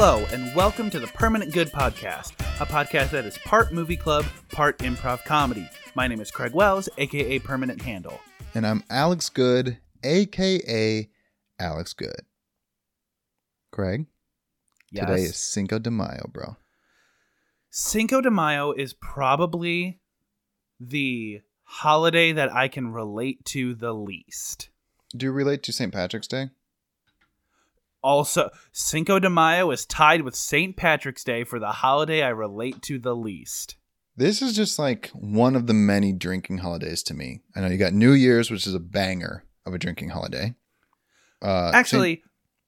Hello, and welcome to the Permanent Good Podcast, a podcast that is part movie club, part improv comedy. My name is Craig Wells, aka Permanent Handle. And I'm Alex Good, aka Alex Good. Craig, Yes. today is Cinco de Mayo, bro. Cinco de Mayo is probably the holiday that I can relate to the least. Do you relate to St. Patrick's Day? Also, Cinco de Mayo is tied with St. Patrick's Day for the holiday I relate to the least. This is just like one of the many drinking holidays to me. I know you got New Year's, which is a banger of a drinking holiday. Uh, Actually, Saint-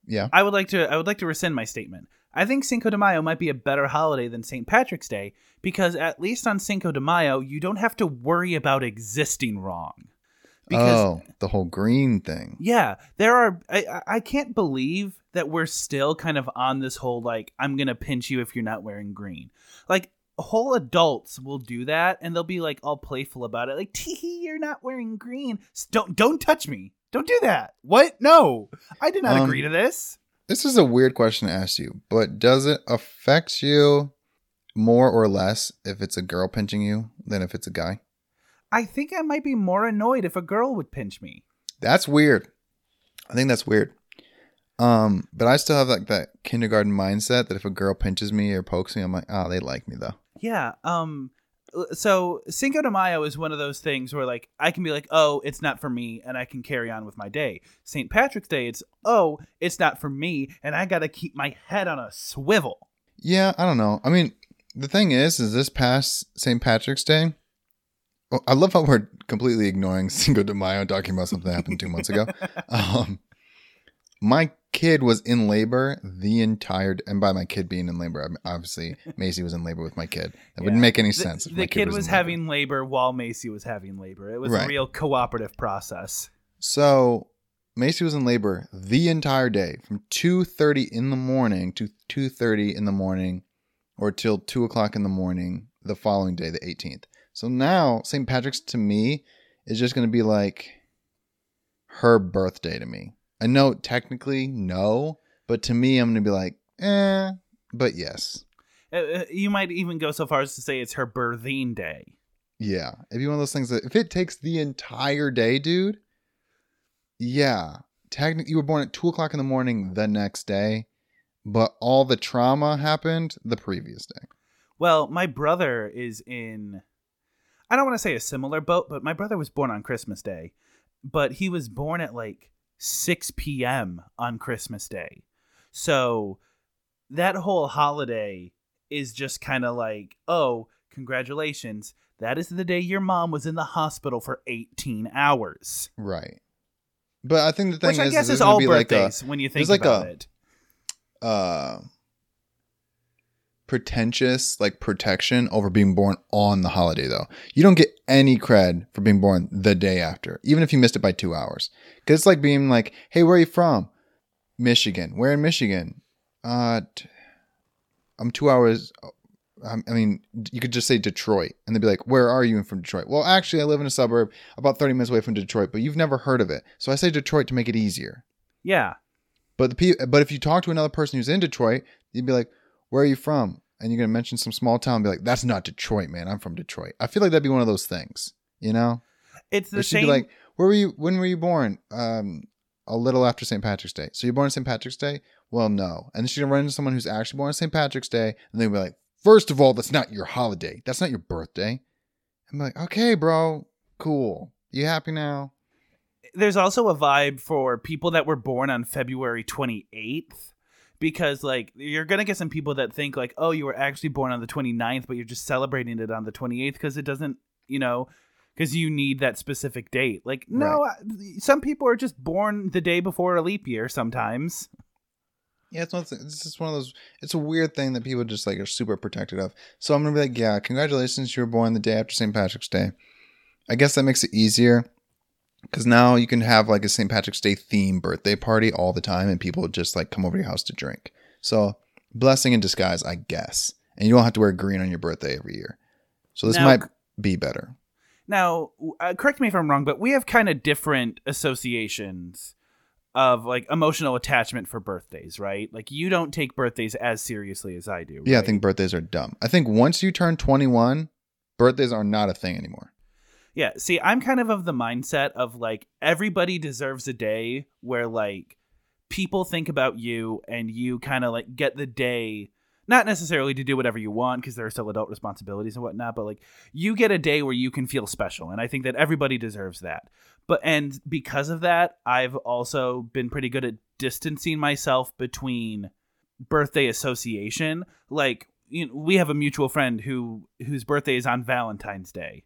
yeah. I would like to I would like to rescind my statement. I think Cinco de Mayo might be a better holiday than St. Patrick's Day because at least on Cinco de Mayo you don't have to worry about existing wrong. Because oh, the whole green thing. yeah, there are I I- can't believe that we're still kind of on this whole like I'm going to pinch you if you're not wearing green. Like whole adults will do that and they'll be like all playful about it like tee you're not wearing green. Don't don't touch me. Don't do that. What? No. I did not Um, agree to this. This is a weird question to ask you, but does it affect you more or less if it's a girl pinching you than if it's a guy? I think I might be more annoyed if a girl would pinch me. That's weird. I think that's weird. Um, but I still have like that kindergarten mindset that if a girl pinches me or pokes me, I'm like, oh, they like me though. Yeah. Um. So Cinco de Mayo is one of those things where like I can be like, oh, it's not for me, and I can carry on with my day. St. Patrick's Day, it's oh, it's not for me, and I gotta keep my head on a swivel. Yeah, I don't know. I mean, the thing is, is this past St. Patrick's Day. Well, I love how we're completely ignoring Cinco de Mayo, and talking about something that happened two months ago. Um, my kid was in labor the entire, and by my kid being in labor, I mean, obviously Macy was in labor with my kid. That wouldn't make any The, sense. if the my kid, was, labor. having labor while Macy was having labor. It was a real cooperative process. So Macy was in labor the entire day from two thirty in the morning to two thirty in the morning, or till two o'clock in the morning the following day, the eighteenth. So now St. Patrick's to me is just going to be like her birthday to me. I know technically no, but to me I'm going to be like, eh, but yes, Uh, uh, you might even go so far as to say it's her birthing day. yeah. It'd be one of those things that if it takes the entire day, dude, yeah. Technically, you were born at two o'clock in the morning the next day, but all the trauma happened the previous day. Well, my brother is in I don't want to say a similar boat, but my brother was born on Christmas Day. But he was born at like 6 p.m. on Christmas Day. So that whole holiday is just kind of like, oh, congratulations. That is the day your mom was in the hospital for 18 hours. Right. But I think the thing Which I is, guess there's is all be like birthdays when you think there's like about a- it. uh, pretentious like protection over being born on the holiday though. You don't get any cred for being born the day after, even if you missed it by two hours. Because it's like being like, "Hey, where are you from? Michigan. Where in Michigan? Uh, t- I'm two hours." um, I mean, you could just say Detroit, and they'd be like, "Where are you from Detroit?" Well, actually, I live in a suburb about 30 minutes away from Detroit, but you've never heard of it, so I say Detroit to make it easier. Yeah. But the pe- but if you talk to another person who's in Detroit, you'd be like, "Where are you from?" And you're gonna mention some small town, and be like, "That's not Detroit, man. I'm from Detroit." I feel like that'd be one of those things, you know? It's the same be like, "Where were you? When were you born?" Um, a little after St. Patrick's Day. So you're born on St. Patrick's Day? Well, no. And then she's gonna run into someone who's actually born on St. Patrick's Day, and they'll be like, first of all, that's not your holiday. That's not your birthday." I'm like, "Okay, bro, cool. You happy now?" there's also a vibe for people that were born on February 28th because like you're to get some people that think like oh you were actually born on the 29th but you're just celebrating it on the 28th because it doesn't you know because you need that specific date like no I- some people are just born the day before a leap year sometimes Yeah, it's one. Of it's just one of those. It's a weird thing that people just like are super protected of. So I'm gonna be like, yeah, congratulations, you were born the day after St. Patrick's Day. I guess that makes it easier because now you can have like a St. Patrick's Day theme birthday party all the time, and people just like come over to your house to drink. So blessing in disguise, I guess. And you don't have to wear green on your birthday every year. So this Now- might be better. Now, uh, correct me if I'm wrong, but we have kind of different associations of like emotional attachment for birthdays, right? Like you don't take birthdays as seriously as I do. Yeah, I think birthdays are dumb. I think once you turn 21, birthdays are not a thing anymore. Yeah, see, I'm kind of of the mindset of like everybody deserves a day where like people think about you and you kind of like get the day not necessarily to do whatever you want because there are still adult responsibilities and whatnot, but like you get a day where you can feel special, and I think that everybody deserves that. But and because of that, I've also been pretty good at distancing myself between birthday association. Like you know, we have a mutual friend who whose birthday is on Valentine's Day,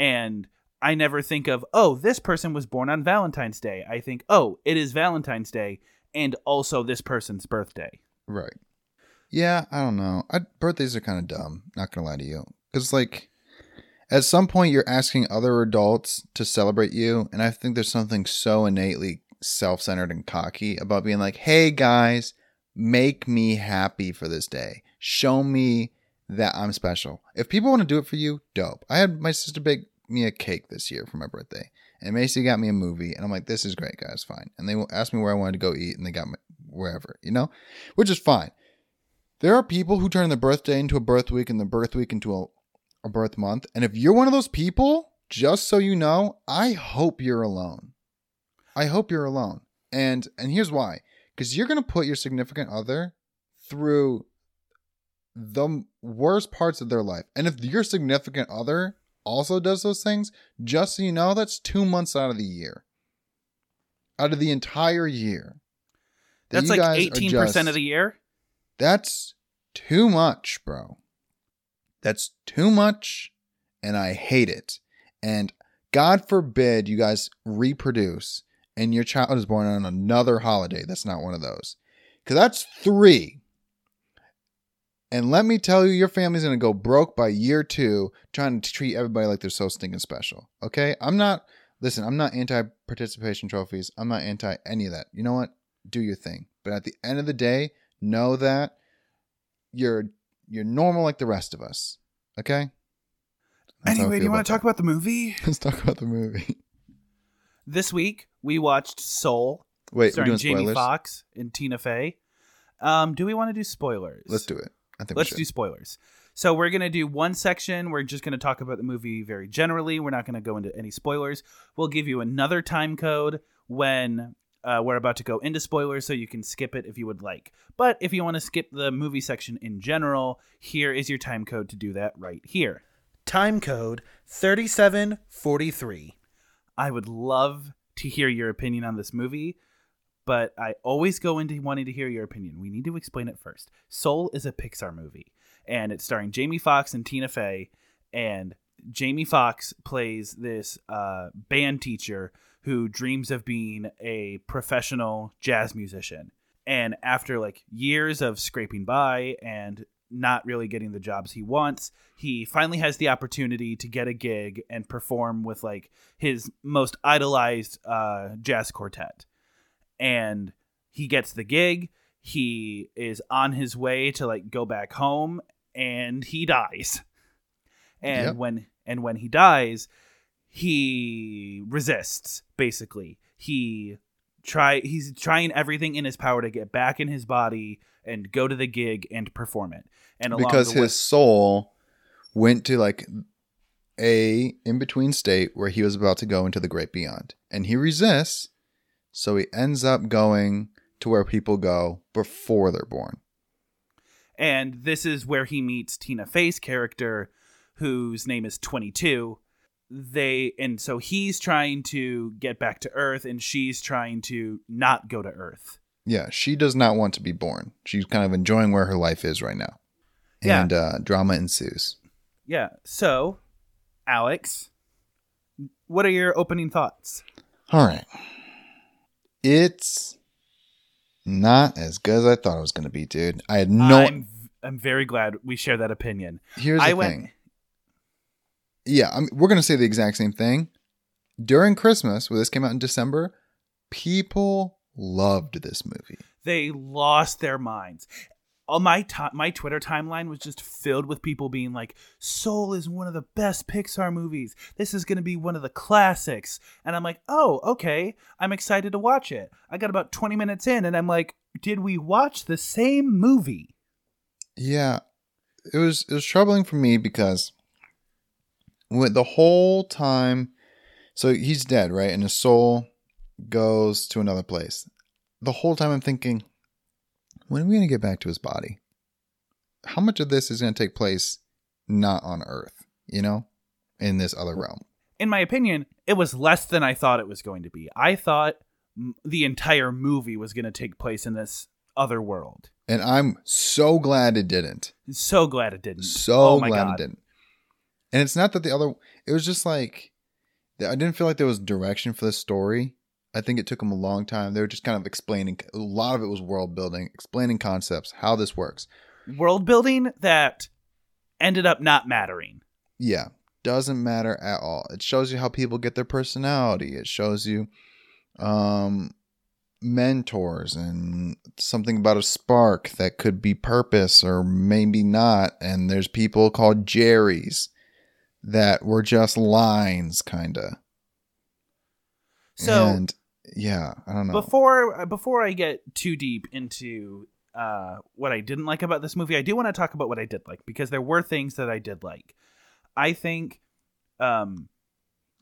and I never think of oh this person was born on Valentine's Day. I think oh it is Valentine's Day and also this person's birthday. Right. Yeah, I don't know. I, birthdays are kind of dumb. Not gonna lie to you, because like, at some point you're asking other adults to celebrate you, and I think there's something so innately self-centered and cocky about being like, "Hey guys, make me happy for this day. Show me that I'm special. If people want to do it for you, dope. I had my sister bake me a cake this year for my birthday, and Macy got me a movie, and I'm like, "This is great, guys. Fine." And they asked me where I wanted to go eat, and they got me wherever, you know, which is fine. There are people who turn the birthday into a birth week and the birth week into a, a birth month. And if you're one of those people, just so you know, I hope you're alone. I hope you're alone. And and here's why. Because you're gonna put your significant other through the worst parts of their life. And if your significant other also does those things, just so you know, that's two months out of the year. Out of the entire year. that That's like guys eighteen percent of the year. that's too much, bro. That's too much, and I hate it. And God forbid you guys reproduce and your child is born on another holiday that's not one of those. Because that's three. And let me tell you, your family's going to go broke by year two trying to treat everybody like they're so stinking special. Okay? I'm not, listen, I'm not anti participation trophies. I'm not anti any of that. You know what? Do your thing. But at the end of the day, know that you're you're normal like the rest of us. Okay? That's Anyway, do you want to talk about the movie? Let's talk about the movie. This week we watched Soul, Wait, starring doing Jamie. Foxx and Tina Fey. Um, do we want to do spoilers? Let's do it. I think Let's we do spoilers. So we're gonna do one section. We're just gonna talk about the movie very generally. We're not gonna go into any spoilers. We'll give you another time code when uh, we're about to go into spoilers, so you can skip it if you would like. But if you want to skip the movie section in general, here is your time code to do that right here. Time code 3743. I would love to hear your opinion on this movie, but I always go into wanting to hear your opinion. We need to explain it first. Soul is a Pixar movie, and it's starring Jamie Foxx and Tina Fey. And Jamie Foxx plays this uh, band teacher who dreams of being a professional jazz musician. And after like years of scraping by and not really getting the jobs he wants, he finally has the opportunity to get a gig and perform with like his most idolized uh, jazz quartet. And he gets the gig. He is on his way to like go back home, and he dies. And Yep. when and when he dies, he resists. Basically, he try he's trying everything in his power to get back in his body and go to the gig and perform it. And along because his way- soul went to like a in between state where he was about to go into the great beyond and he resists so he ends up going to where people go before they're born And this is where he meets Tina Fey's character, whose name is 22. They and so he's trying to get back to Earth, and she's trying to not go to Earth. yeah she does not want to be born she's kind of enjoying where her life is right now Yeah. and uh, drama ensues Yeah. So, Alex, what are your opening thoughts? all right it's not as good as i thought it was going to be dude i had no I'm I'm very glad we share that opinion. here's the I thing went. yeah, I mean, we're gonna say the exact same thing. During Christmas, where this came out in December, people loved this movie. They lost their minds. All my ti my Twitter timeline was just filled with people being like, "Soul is one of the best Pixar movies. This is going to be one of the classics." And I'm like, "Oh, okay. I'm excited to watch it." I got about 20 minutes in and I'm like, "Did we watch the same movie?" Yeah, it was it was troubling for me because with the whole time, so he's dead, right? And his soul goes to another place. The whole time I'm thinking, when are we gonna get back to his body? How much of this is gonna take place not on Earth? You know, in this other realm. In my opinion, it was less than I thought it was going to be. I thought m- the entire movie was going to take place in this other world. And I'm so glad it didn't. So glad it didn't. So oh glad God. it didn't. And it's not that the other. It was just like I didn't feel like there was direction for the story. I think it took them a long time. They were just kind of explaining. A lot of it was world building, explaining concepts, how this works. World building that ended up not mattering. Yeah, doesn't matter at all. It shows you how people get their personality. It shows you um mentors and something about a spark that could be purpose or maybe not and there's people called jerrys that were just lines kind of So and yeah i don't know before before I get too deep into uh, what I didn't like about this movie, I do want to talk about what I did like because there were things that I did like. I think um,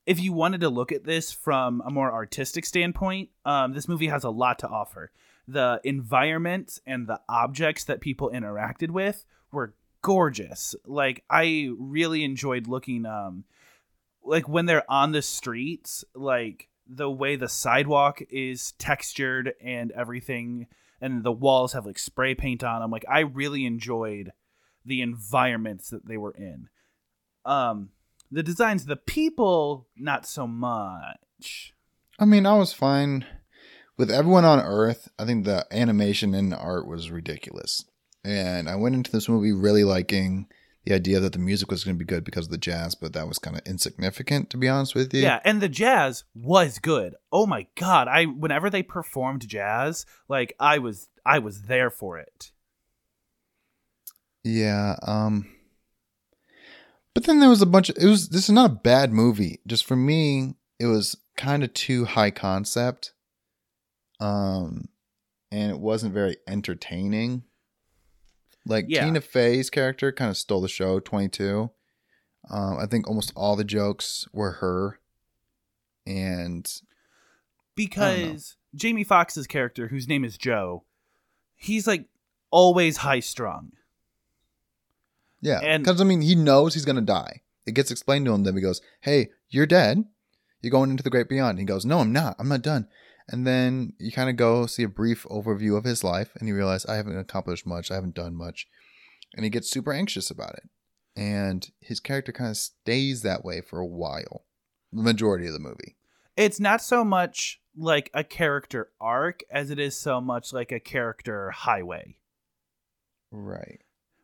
if you wanted to look at this from a more artistic standpoint, um, this movie has a lot to offer. The environments and the objects that people interacted with were gorgeous. Like I really enjoyed looking um like when they're on the streets, like the way the sidewalk is textured and everything and the walls have like spray paint on them. Like I really enjoyed the environments that they were in. Um the designs the people not so much. i mean i was fine with everyone on earth i think the animation and the art was ridiculous and i went into this movie really liking the idea that the music was going to be good because of the jazz but that was kind of insignificant to be honest with you Yeah, and the jazz was good. Oh my god, I whenever they performed jazz, like I was I was there for it. Yeah, um but then there was a bunch of it was this is not a bad movie. Just for me, it was kind of too high concept. Um and it wasn't very entertaining. Like Yeah. Tina Fey's character kind of stole the show, 22. Um I think almost all the jokes were her. And Because Jamie Foxx's character, whose name is Joe, he's like always high strung. Yeah, because I mean, he knows he's gonna die. It gets explained to him. Then he goes, "Hey, you're dead. You're going into the great beyond." He goes, "No, I'm not. I'm not done." And then you kind of go see a brief overview of his life, and you realize I haven't accomplished much. I haven't done much, and he gets super anxious about it. And his character kind of stays that way for a while, the majority of the movie. It's not so much like a character arc as it is so much like a character highway. Right.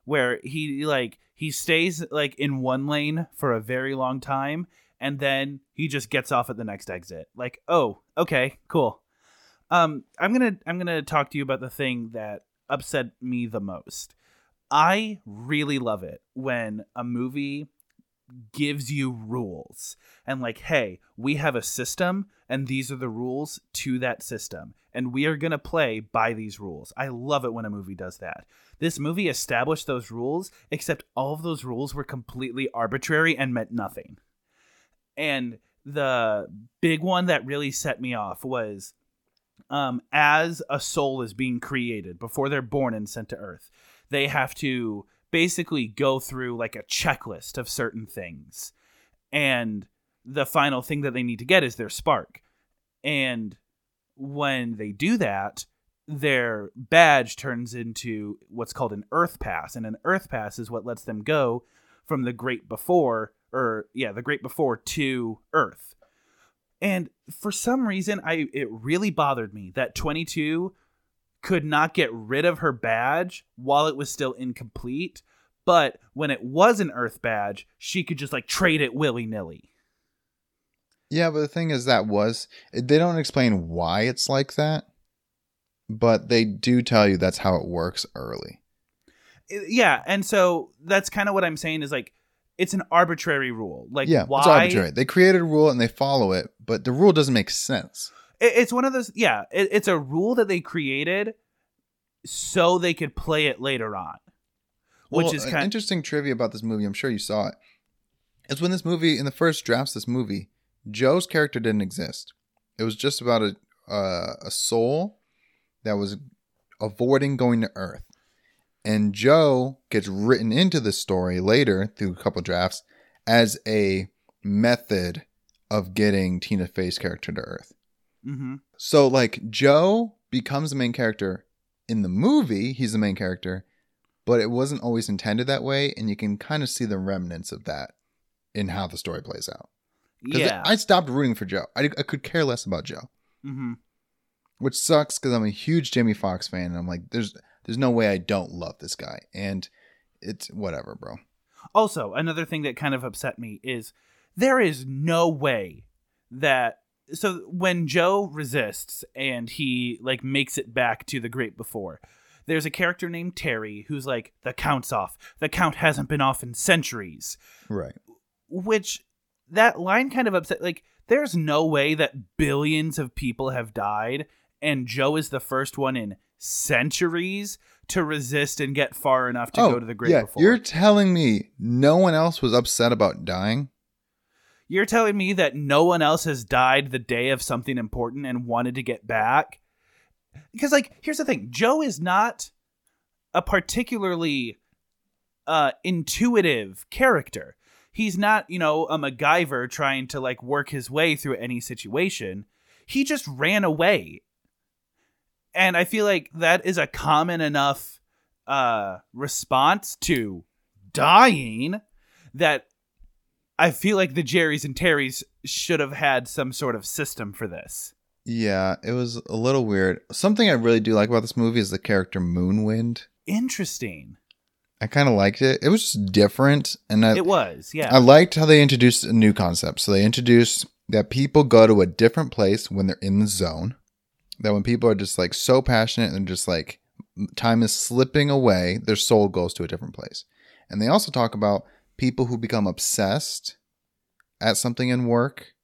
where he like he stays like in one lane for a very long time and then he just gets off at the next exit like oh okay cool. Um i'm gonna i'm gonna talk to you about the thing that upset me the most. I really love it when a movie gives you rules and like hey we have a system and these are the rules to that system and we are going to play by these rules. I love it when a movie does that. This movie established those rules except all of those rules were completely arbitrary and meant nothing. And the big one that really set me off was um, as a soul is being created before they're born and sent to earth they have to basically go through like a checklist of certain things. And the final thing that they need to get is their spark. And when they do that their badge turns into what's called an earth pass. And an earth pass is what lets them go from the great before or yeah the great before to earth and for some reason i it really bothered me that 22 could not get rid of her badge while it was still incomplete but when it was an earth badge she could just like trade it willy-nilly Yeah, but the thing is, that was they don't explain why it's like that, but they do tell you that's how it works early. yeah, and so that's kind of what I'm saying is like it's an arbitrary rule. Like yeah, why it's arbitrary. They created a rule and they follow it, but the rule doesn't make sense. It- it's one of those yeah it, it's a rule that they created so they could play it later on which Well, is an kind interesting trivia about this movie. I'm sure you saw it. Is when this movie in the first drafts, of this movie, Joe's character didn't exist. It was just about a uh, a soul that was avoiding going to Earth, and Joe gets written into the story later through a couple drafts as a method of getting Tina Fey's character to Earth. hmm So like Joe becomes the main character in the movie, he's the main character, but it wasn't always intended that way, and you can kind of see the remnants of that in how the story plays out. yeah. I stopped rooting for Joe. I, I could care less about Joe, hmm which sucks because I'm a huge Jamie Foxx fan, and I'm like, there's there's no way I don't love this guy, and it's whatever, bro. also another thing that kind of upset me is there is no way that so when joe resists and he like makes it back to the great before there's a character named terry who's like the count's off the count hasn't been off in centuries Right. which that line kind of upset like there's no way that billions of people have died and joe is the first one in centuries to resist and get far enough to go to the Oh, yeah. before You're telling me no one else was upset about dying? You're telling me that no one else has died the day of something important and wanted to get back? Because, like, here's the thing Joe is not a particularly uh, intuitive character. He's not, you know, a MacGyver trying to, like, work his way through any situation. He just ran away. And I feel like that is a common enough uh, response to dying that I feel like the Jerrys and Terrys should have had some sort of system for this. Yeah, it was a little weird. Something I really do like about this movie is the character Moonwind. Interesting. I kind of liked it. It was just different, and I It was, yeah. I liked how they introduced a new concept. So they introduced that people go to a different place when they're in the zone. That when people are just like so passionate and just like time is slipping away, their soul goes to a different place. And they also talk about people who become obsessed at something in work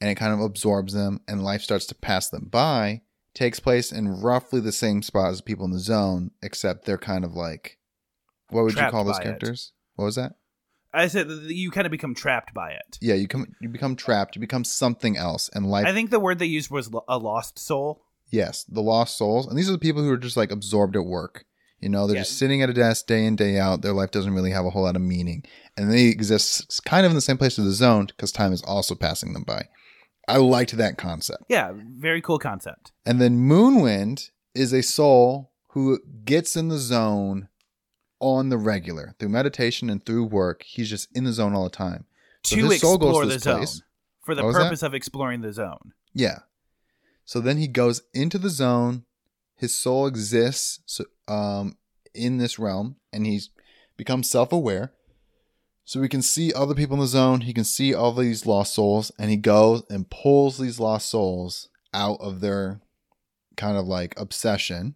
and it kind of absorbs them and life starts to pass them by takes place in roughly the same spot as people in the zone except they're kind of like what would Trapped you call those by it. characters what was that I said that you kind of become trapped by it. yeah you come you become trapped you become something else and life I think the word they used was a lost soul. Yes the lost souls and these are the people who are just like absorbed at work you know they're Yeah. just sitting at a desk day in day out their life doesn't really have a whole lot of meaning and they exist kind of in the same place as the zone because time is also passing them by i liked that concept Yeah, very cool concept. and then moonwind is a soul who gets in the zone on the regular through meditation and through work he's just in the zone all the time So to his soul goes explore the this zone. For the What purpose of exploring the zone. Yeah. So then he goes into the zone. His soul exists um, in this realm, and he's becomes self-aware. So he can see other people in the zone. He can see all these lost souls, and he goes and pulls these lost souls out of their kind of like obsession.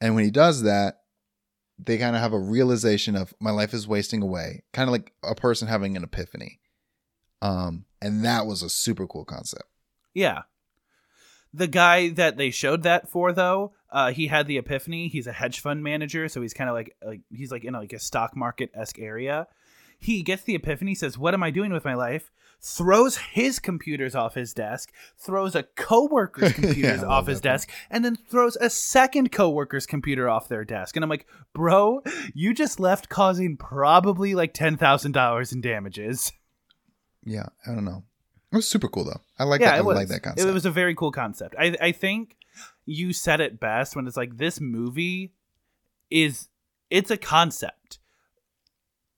And when he does that, they kind of have a realization of my life is wasting away, kind of like a person having an epiphany. Um, and that was a super cool concept. Yeah. The guy that they showed that for though, uh, he had the epiphany. He's a hedge fund manager, so he's kind of like like he's like in a, like a stock market esque area. He gets the epiphany, says, "What am I doing with my life?" Throws his computers off his desk, throws a coworker's computers I off his desk, and then throws a second coworker's computer off their desk. And I'm like, "Bro, you just left causing probably like ten thousand dollars in damages." Yeah, I don't know. It was super cool though. I like yeah, that. I like that concept. It was a very cool concept. I I think you said it best when it's like this movie is it's a concept,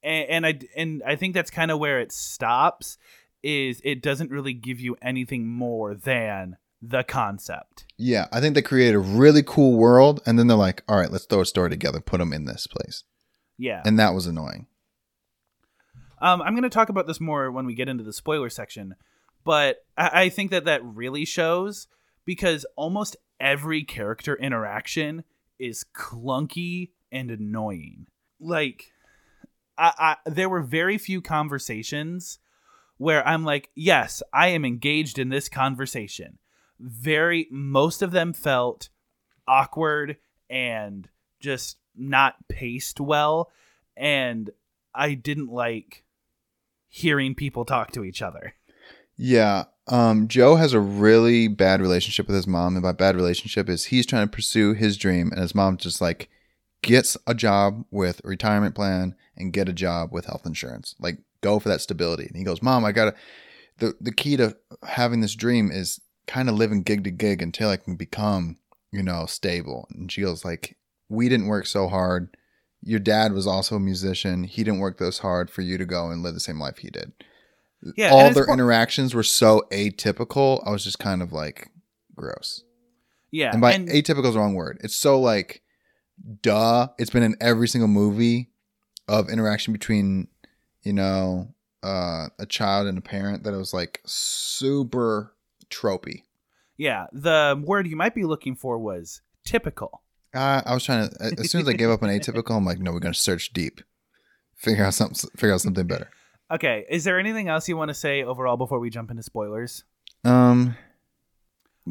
and, and I and I think that's kind of where it stops. Is it doesn't really give you anything more than the concept. yeah, I think they created a really cool world, and then they're like, "All right, let's throw a story together, put them in this place," Yeah. and that was annoying. Um, I'm going to talk about this more when we get into the spoiler section, but I, I think that that really shows because almost every character interaction is clunky and annoying. like I, I there were very few conversations where I'm like, yes, I am engaged in this conversation. Very most of them felt awkward and just not paced well and I didn't like hearing people talk to each other. Yeah. Um, Joe has a really bad relationship with his mom, and by bad relationship is he's trying to pursue his dream, and his mom just like gets a job with a retirement plan and get a job with health insurance. Like go for that stability. And he goes, Mom, I gotta the the key to having this dream is kind of living gig to gig until I can become, you know, stable. And she goes, like, we didn't work so hard. Your dad was also a musician. He didn't work this hard for you to go and live the same life he did. Yeah, All their interactions were so atypical. I was just kind of like gross. Yeah. And by and- atypical is the wrong word. It's so like, duh. It's been in every single movie of interaction between, you know, uh, a child and a parent that it was like super tropey. yeah, the word you might be looking for was typical. Uh, I was trying to. As soon as I gave up on atypical, I'm like, no, we're gonna search deep, figure out something, figure out something better. Okay, is there anything else you want to say overall before we jump into spoilers? Um,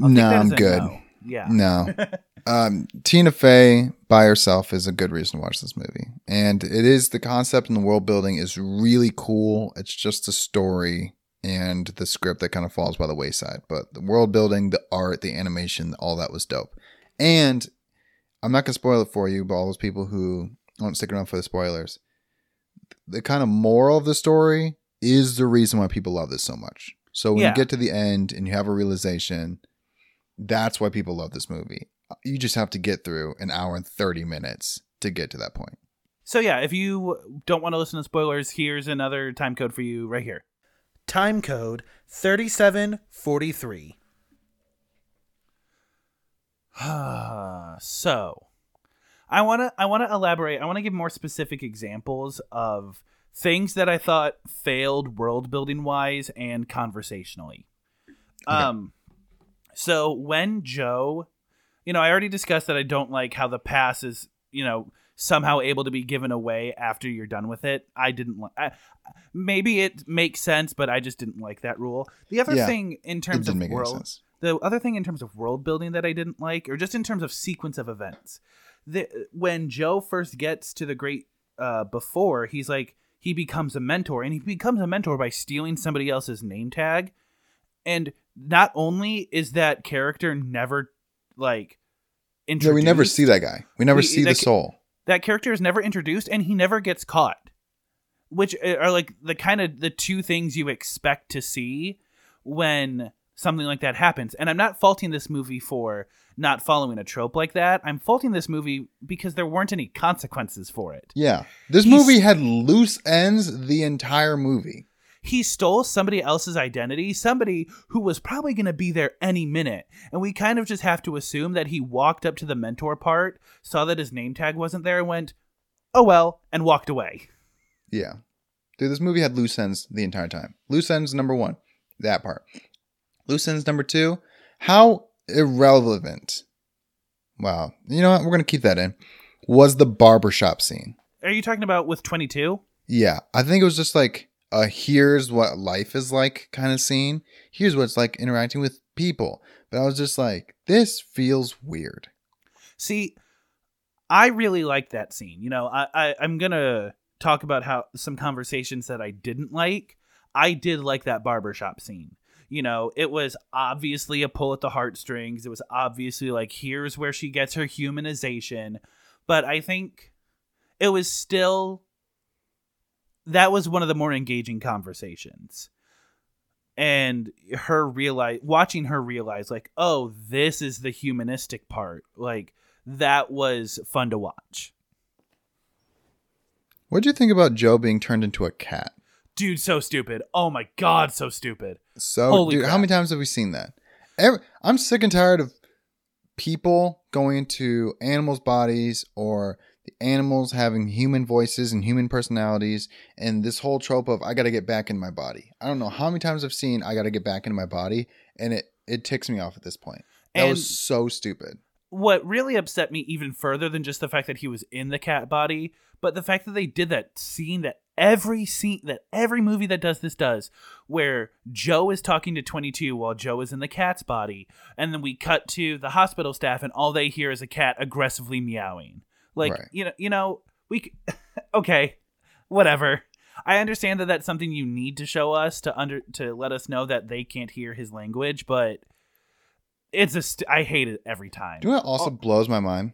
I'll no, I'm good. no. Yeah. No. um, Tina Fey by herself is a good reason to watch this movie. And it is the concept and the world building is really cool. It's just the story and the script that kind of falls by the wayside. But the world building, the art, the animation, all that was dope. And I'm not going to spoil it for you, but all those people who won't stick around for the spoilers, the kind of moral of the story is the reason why people love this so much. So when Yeah. you get to the end and you have a realization, that's why people love this movie. You just have to get through an hour and 30 minutes to get to that point. So yeah, if you don't want to listen to spoilers, here's another time code for you right here. Time code 3743. so I want to I want to elaborate. I want to give more specific examples of things that I thought failed world building wise and conversationally. Um so when Joe, you know, I already discussed that I don't like how the pass is, you know, somehow able to be given away after you're done with it. I didn't like maybe it makes sense, but I just didn't like that rule. The other Yeah, thing in terms of world the other thing in terms of world building that I didn't like, or just in terms of sequence of events, the, when Joe first gets to the great uh, before, he's like he becomes a mentor, and he becomes a mentor by stealing somebody else's name tag, and not only is that character never like Yeah, introduced, we never see that guy. We never We- see the soul. that character is never introduced, and he never gets caught, which are like the kind of the two things you expect to see when something like that happens. And I'm not faulting this movie for not following a trope like that. I'm faulting this movie because there weren't any consequences for it. Yeah. This He's- movie had loose ends the entire movie. He stole somebody else's identity, somebody who was probably going to be there any minute. And we kind of just have to assume that he walked up to the mentor part, saw that his name tag wasn't there, and went, oh well, and walked away. Yeah. Dude, this movie had loose ends the entire time. Loose ends number one, that part. Loose ends number two, how irrelevant. Wow. You know what? We're going to keep that in. Was the barbershop scene. Are you talking about with 22? Yeah. I think it was just like a here's what life is like kind of scene. Here's what it's like interacting with people. But I was just like, this feels weird. See, I really like that scene. You know, I, I I'm gonna talk about how some conversations that I didn't like. I did like that barbershop scene. You know, it was obviously a pull at the heartstrings. It was obviously like here's where she gets her humanization. But I think it was still that was one of the more engaging conversations. And her realize watching her realize like, oh, this is the humanistic part. Like that was fun to watch. What do you think about Joe being turned into a cat? Dude, so stupid. Oh my god, so stupid. So, Holy dude, how many times have we seen that? Every, I'm sick and tired of people going into animals' bodies or the animals having human voices and human personalities, and this whole trope of I got to get back in my body. I don't know how many times I've seen I got to get back into my body, and it it ticks me off at this point. That And was so stupid. what really upset me even further than just the fact that he was in the cat body, but the fact that they did that scene that every scene that every movie that does this does, where Joe is talking to 22 while Joe is in the cat's body, and then we cut to the hospital staff and all they hear is a cat aggressively meowing. Like Right. you know, you know, we okay, whatever. I understand that that's something you need to show us to under to let us know that they can't hear his language, but it's a st- I hate it every time. Do you know what also oh. blows my mind?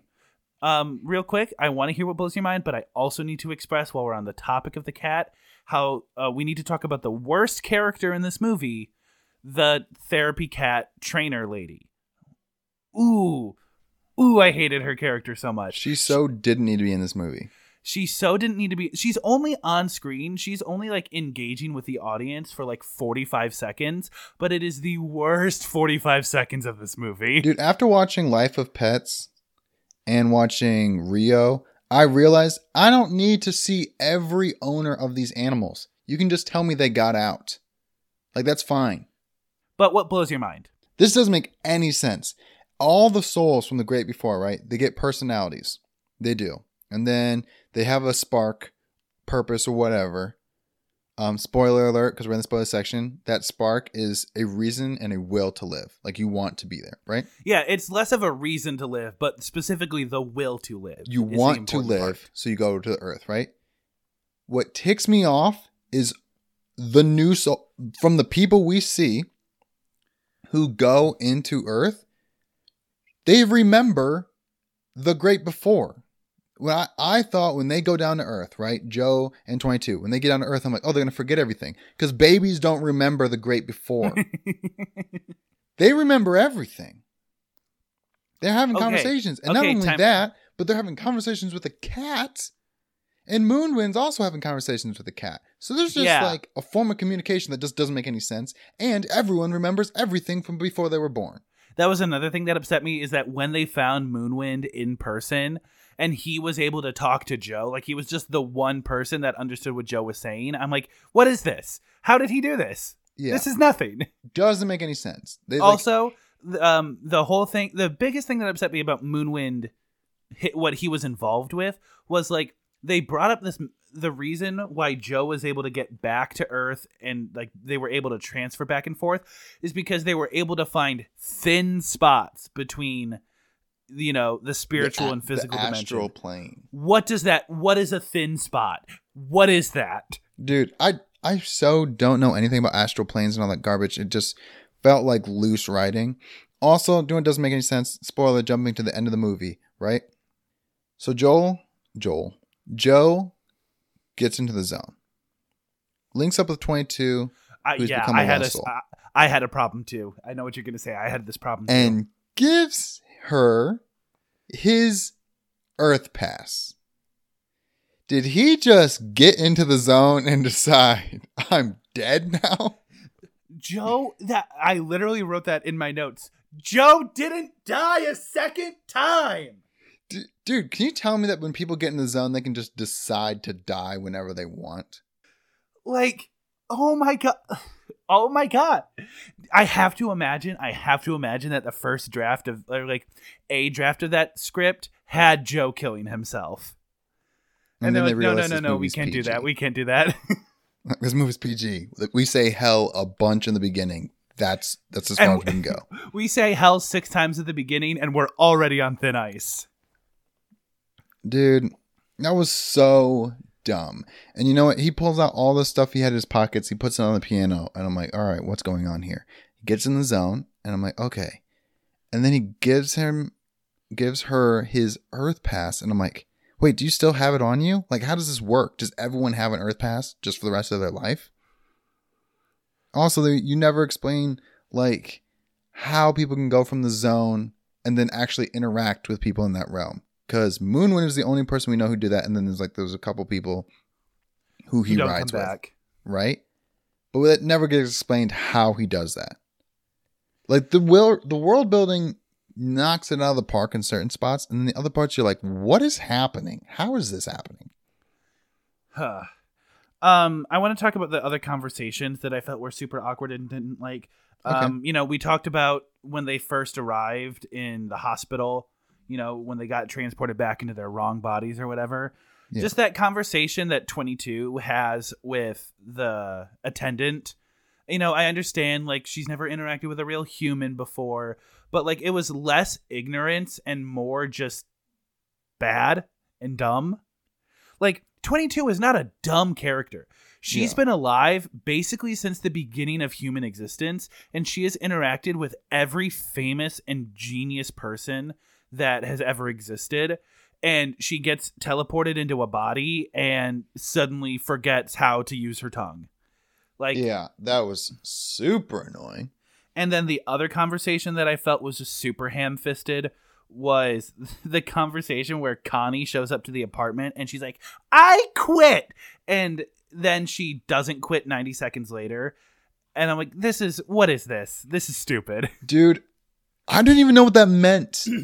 Um, real quick, I want to hear what blows your mind, but I also need to express while we're on the topic of the cat how uh, we need to talk about the worst character in this movie, the therapy cat trainer lady. Ooh, ooh, I hated her character so much. She so didn't need to be in this movie. She so didn't need to be. She's only on screen. She's only like engaging with the audience for like 45 seconds, but it is the worst 45 seconds of this movie. Dude, after watching Life of Pets and watching Rio, I realized I don't need to see every owner of these animals. You can just tell me they got out. Like, that's fine. But what blows your mind? This doesn't make any sense. All the souls from the great before, right? They get personalities. They do. And then they have a spark, purpose, or whatever. Um, spoiler alert, because we're in the spoiler section. That spark is a reason and a will to live. Like you want to be there, right? Yeah, it's less of a reason to live, but specifically the will to live. You want to live, part. so you go to the earth, right? What ticks me off is the new soul from the people we see who go into earth. They remember the great before. When I, I thought when they go down to earth, right? Joe and 22, when they get down to earth, I'm like, oh, they're going to forget everything. Because babies don't remember the great before. they remember everything. They're having Okay. conversations. And not only time- that, but they're having conversations with a cat. And Moonwind's also having conversations with a cat. So there's just Yeah. like a form of communication that just doesn't make any sense. And everyone remembers everything from before they were born. that was another thing that upset me is that when they found Moonwind in person and he was able to talk to Joe, like he was just the one person that understood what Joe was saying. I'm like, what is this? How did he do this? Yeah. This is nothing. doesn't make any sense. They, also, um, the whole thing, the biggest thing that upset me about Moonwind, what he was involved with was like they brought up this the reason why Joe was able to get back to Earth and like they were able to transfer back and forth is because they were able to find thin spots between you know the spiritual the, and physical the dimension. plane. What does that? What is a thin spot? What is that? Dude, I I so don't know anything about astral planes and all that garbage. It just felt like loose writing. Also, doing doesn't make any sense. Spoiler: jumping to the end of the movie, right? So Joel, Joel, Joe gets into the zone, links up with Twenty Two, I, Who's yeah, become a I had a. I, I had a problem too. I know what you're gonna say. I had this problem too. and gives her his Earth pass. Did he just get into the zone and decide I'm dead now? Joe, that I literally wrote that in my notes. Joe didn't die a second time. D- dude, can you tell me that when people get in the zone, they can just decide to die whenever they want? Like, oh my god. Oh my god. I have to imagine, I have to imagine that the first draft of or like a draft of that script had Joe killing himself. And, then they're like, no, no, no, no, we can't do that. We can't do that. this movie's PG. We say hell a bunch in the beginning. That's that's as far And- as we can go. we say hell six times at the beginning and we're already on thin ice. Dude, that was so dumb. And you know what? He pulls out all the stuff he had in his pockets, he puts it on the piano, and I'm like, all right, what's going on here? He gets in the zone, and I'm like, okay. And then he gives him gives her his earth pass, and I'm like, wait, do you still have it on you? Like, how does this work? Does everyone have an earth pass just for the rest of their life? Also, you never explain like how people can go from the zone and then actually interact with people in that realm. Because Moonwind is the only person we know who did that, and then there's like there's a couple people who he don't rides with, back. right? But it never gets explained how he does that. Like the will, the world building knocks it out of the park in certain spots, and then the other parts you're like, what is happening? How is this happening? Huh. Um, I want to talk about the other conversations that I felt were super awkward and didn't like. Um, you know, we talked about when they first arrived in the hospital, you know, when they got transported back into their wrong bodies or whatever. Yeah. Just that conversation that 22 has with the attendant. You know, I understand like she's never interacted with a real human before, but like it was less ignorance and more just bad and dumb. Like 22 is not a dumb character. She's Yeah. been alive basically since the beginning of human existence, and she has interacted with every famous and genius person that has ever existed. And she gets teleported into a body and suddenly forgets how to use her tongue. Like, Yeah, that was super annoying. and then the other conversation that I felt was just super ham fisted was the conversation where Connie shows up to the apartment and she's like, I quit. And then she doesn't quit 90 seconds later. And I'm like, this is, what is this? This is stupid. Dude, I didn't even know what that meant.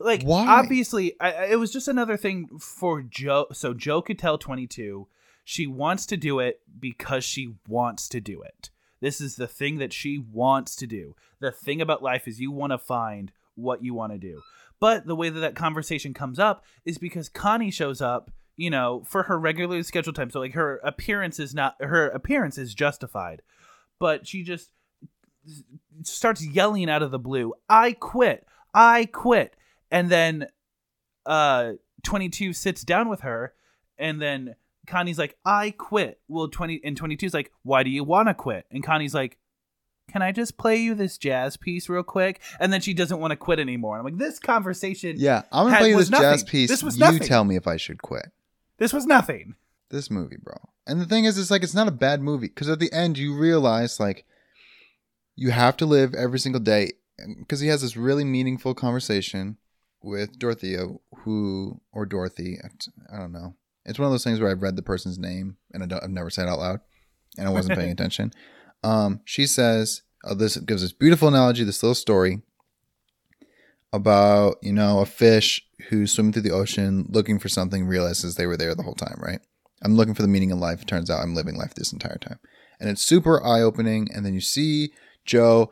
like, Why? obviously, I, it was just another thing for Joe. So Joe could tell 22 she wants to do it because she wants to do it. This is the thing that she wants to do. The thing about life is you want to find what you want to do. But the way that that conversation comes up is because Connie shows up, you know, for her regularly scheduled time. So like her appearance is not her appearance is justified. But she just starts yelling out of the blue, "I quit. I quit." And then uh 22 sits down with her and then Connie's like, "I quit." Well, 20 and 22's like, "Why do you want to quit?" And Connie's like, "Can I just play you this jazz piece real quick?" And then she doesn't want to quit anymore. And I'm like, "This conversation Yeah, I'm gonna Had- play you this jazz piece. This was you nothing. tell me if I should quit this was nothing." this movie, bro. And the thing is, it's like it's not a bad movie because at the end you realize like you have to live every single day because he has this really meaningful conversation with Dorothea, who or Dorothy, I don't know. It's one of those things where I've read the person's name and I don't, I've never said it out loud, and I wasn't paying attention. Um, she says, oh, "This gives this beautiful analogy, this little story about you know a fish who's swimming through the ocean looking for something, realizes they were there the whole time, right? I'm looking for the meaning of life. It turns out I'm living life this entire time, and it's super eye opening. And then you see Joe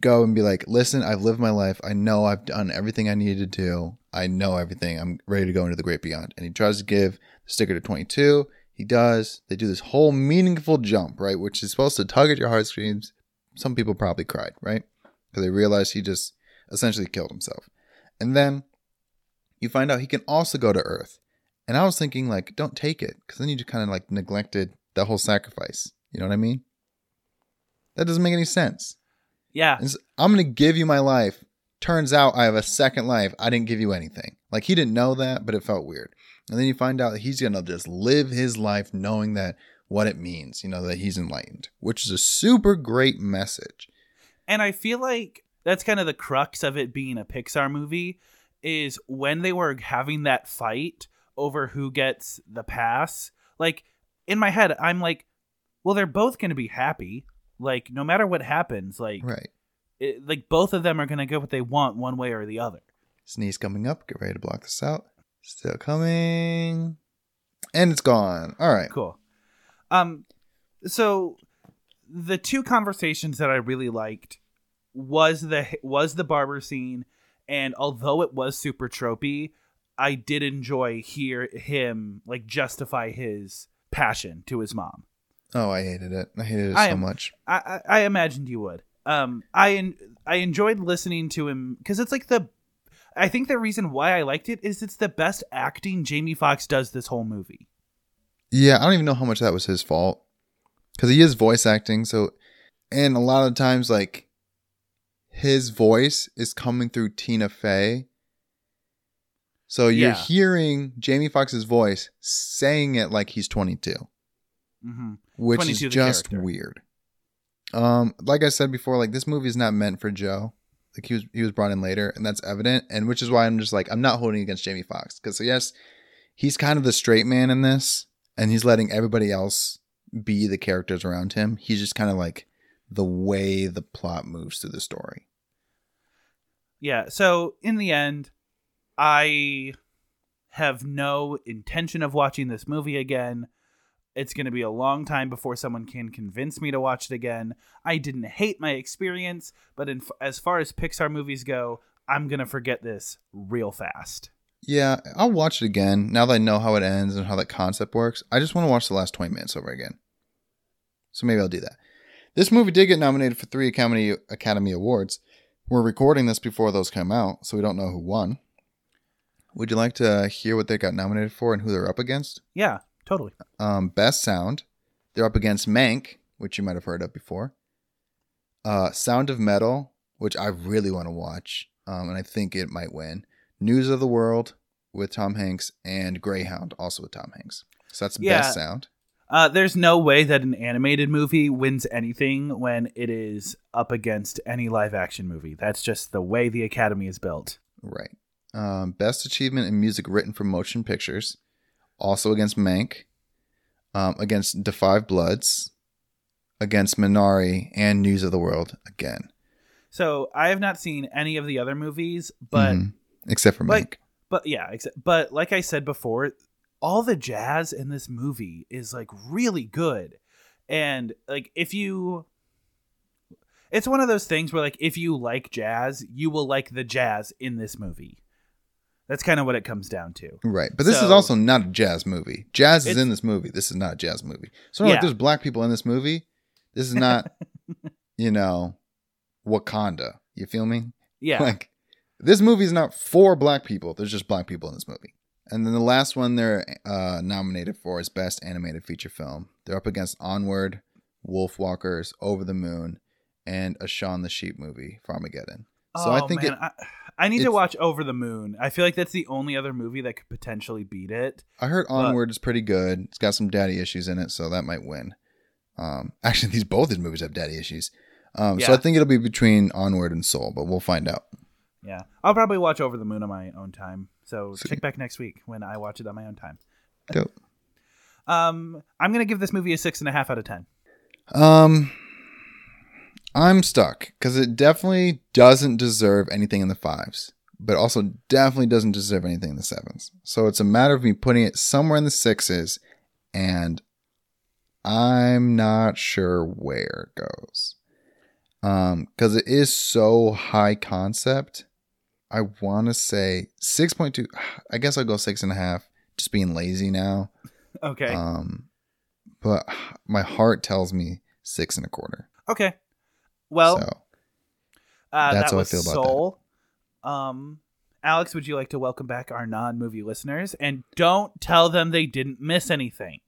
go and be like, "Listen, I've lived my life. I know I've done everything I needed to do. I know everything. I'm ready to go into the great beyond." And he tries to give the sticker to 22. He does. They do this whole meaningful jump, right? Which is supposed to tug at your heartstrings. Some people probably cried, right? Because they realized he just essentially killed himself. And then you find out he can also go to Earth. And I was thinking, like, don't take it, because then you just kind of like neglected that whole sacrifice. You know what I mean? That doesn't make any sense. Yeah. It's- I'm going to give you my life. Turns out I have a second life. I didn't give you anything. Like, he didn't know that, but it felt weird. And then you find out that he's going to just live his life knowing that what it means, you know, that he's enlightened, which is a super great message. And I feel like that's kind of the crux of it being a Pixar movie is when they were having that fight over who gets the pass. Like in my head, I'm like, well, they're both going to be happy. Like no matter what happens, like Right. it, like both of them are going to get what they want one way or the other. Sneeze coming up. Get ready to block this out. Still coming. And it's gone. All right. Cool. Um, so the two conversations that I really liked was the was the barber scene, and although it was super tropey, I did enjoy hear him like justify his passion to his mom. Oh, I hated it. I hated it I so am- much. I I, I imagined you would. Um, I en- I enjoyed listening to him because it's like the. I think the reason why I liked it is it's the best acting Jamie Foxx does this whole movie. Yeah, I don't even know how much that was his fault. Because he is voice acting, so and a lot of times like his voice is coming through Tina Fey. So you're Yeah. hearing Jamie Foxx's voice saying it like he's 22, Mm-hmm. which is just character. weird. Um, like I said before, like this movie is not meant for Joe. Like he was he was brought in later, and that's evident. And which is why I'm just like I'm not holding against Jamie Foxx because yes, he's kind of the straight man in this, and he's letting everybody else be the characters around him. He's just kind of like the way the plot moves through the story. Yeah. So in the end, I have no intention of watching this movie again. It's going to be a long time before someone can convince me to watch it again. I didn't hate my experience, but in, as far as Pixar movies go, I'm gonna forget this real fast. Yeah, I'll watch it again now that I know how it ends and how that concept works. I just want to watch the last 20 minutes over again. So maybe I'll do that. This movie did get nominated for three Academy Academy Awards. We're recording this before those come out, so we don't know who won. Would you like to hear what they got nominated for and who they're up against? Yeah, totally. Um, Best Sound, they're up against Mank, which you might have heard of before. Uh, Sound of Metal, which I really want to watch, um, and I think it might win. News of the World with Tom Hanks and Greyhound, also with Tom Hanks. So that's Yeah. Best Sound. Uh, there's no way that an animated movie wins anything when it is up against any live action movie. That's just the way the Academy is built. Right. Um, best achievement in music written for motion pictures, also against Mank, um, against Five Bloods, against Minari, and News of the World again. So I have not seen any of the other movies, but Mhm. except for Mank. like, but yeah, except, but like I said before, all the jazz in this movie is like really good, and like if you, it's one of those things where like if you like jazz, you will like the jazz in this movie. That's kind of what it comes down to. Right. But this is also not a jazz movie. Jazz is in this movie. This is not a jazz movie. So like there's black people in this movie. This is not, you know, Wakanda. You feel me? Yeah, Like this movie is not for black people. There's just black people in this movie. And then the last one they're uh, nominated for is Best Animated Feature Film. They're up against Onward, Wolfwalkers, Over the Moon, and a Shaun the Sheep movie, Farmageddon. So I Oh, think man, it. I, I need to watch Over the Moon. I feel like that's the only other movie that could potentially beat it. I heard but- Onward is pretty good. It's got some daddy issues in it, so that might win. Um, actually, these both these movies have daddy issues. Um, so I think it'll be between Onward and Soul, but we'll find out. Yeah, I'll probably watch Over the Moon on my own time. So Sweet. check back next week when I watch it on my own time. Dope. Um, I'm gonna give this movie a six and a half out of ten. Um, I'm stuck because it definitely doesn't deserve anything in the fives, but also definitely doesn't deserve anything in the sevens. So it's a matter of me putting it somewhere in the sixes, and I'm not sure where it goes. Um, because it is so high concept. I want to say six point two. I guess I'll go six and a half. Just being lazy now. Okay. Um, but my heart tells me six and a quarter. okay. Well, so uh, that's that how I was feel about Soul. Um, Alex, would you like to welcome back our non-movie listeners? And don't tell them they didn't miss anything.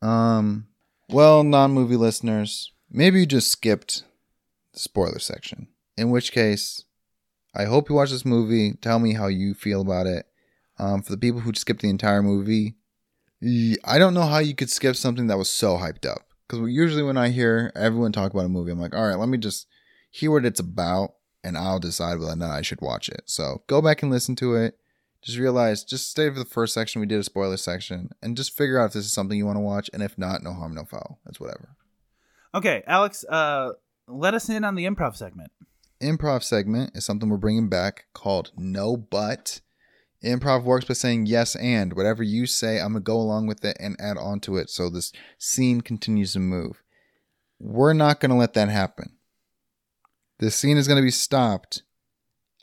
Um, well, non-movie listeners, maybe you just skipped the spoiler section. In which case, I hope you watch this movie. Tell me how you feel about it. Um, for the people who skipped the entire movie, I don't know how you could skip something that was so hyped up. Because usually when I hear everyone talk about a movie, I'm like, all right, let me just hear what it's about, and I'll decide whether or not I should watch it. So go back and listen to it. Just realize, just stay for the first section. We did a spoiler section, and just figure out if this is something you want to watch. And if not, no harm, no foul. That's whatever. Okay, Alex, uh, let us in on the improv segment. Improv segment is something we're bringing back called No But. Improv works by saying yes and whatever you say, I'm gonna go along with it and add on to it, so this scene continues to move. We're not gonna let that happen. The scene is gonna be stopped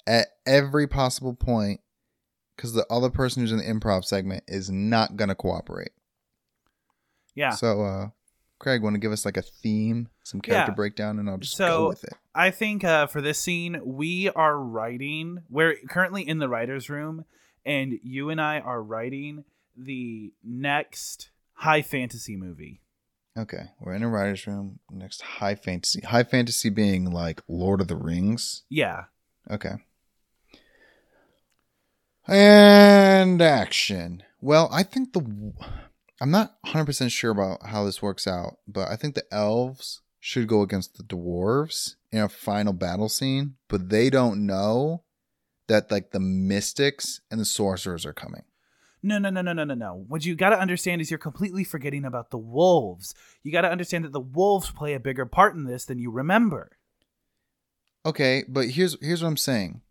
at every possible point because the other person who's in the improv segment is not gonna cooperate. Yeah. So, uh, Craig, want to give us like a theme, some character Yeah. breakdown, and I'll just So- go with it. I think uh, for this scene, we are writing. We're currently in the writer's room, and you and I are writing the next high fantasy movie. Okay, we're in a writer's room. Next, high fantasy. High fantasy being like Lord of the Rings. Yeah. Okay. And action. Well, I think the. I'm not 100% sure about how this works out, but I think the elves should go against the dwarves in a final battle scene, but they don't know that like the mystics and the sorcerers are coming. No, no, no, no, no, no, no. What you got to understand is you're completely forgetting about the wolves. You got to understand that the wolves play a bigger part in this than you remember. Okay, but here's here's what I'm saying.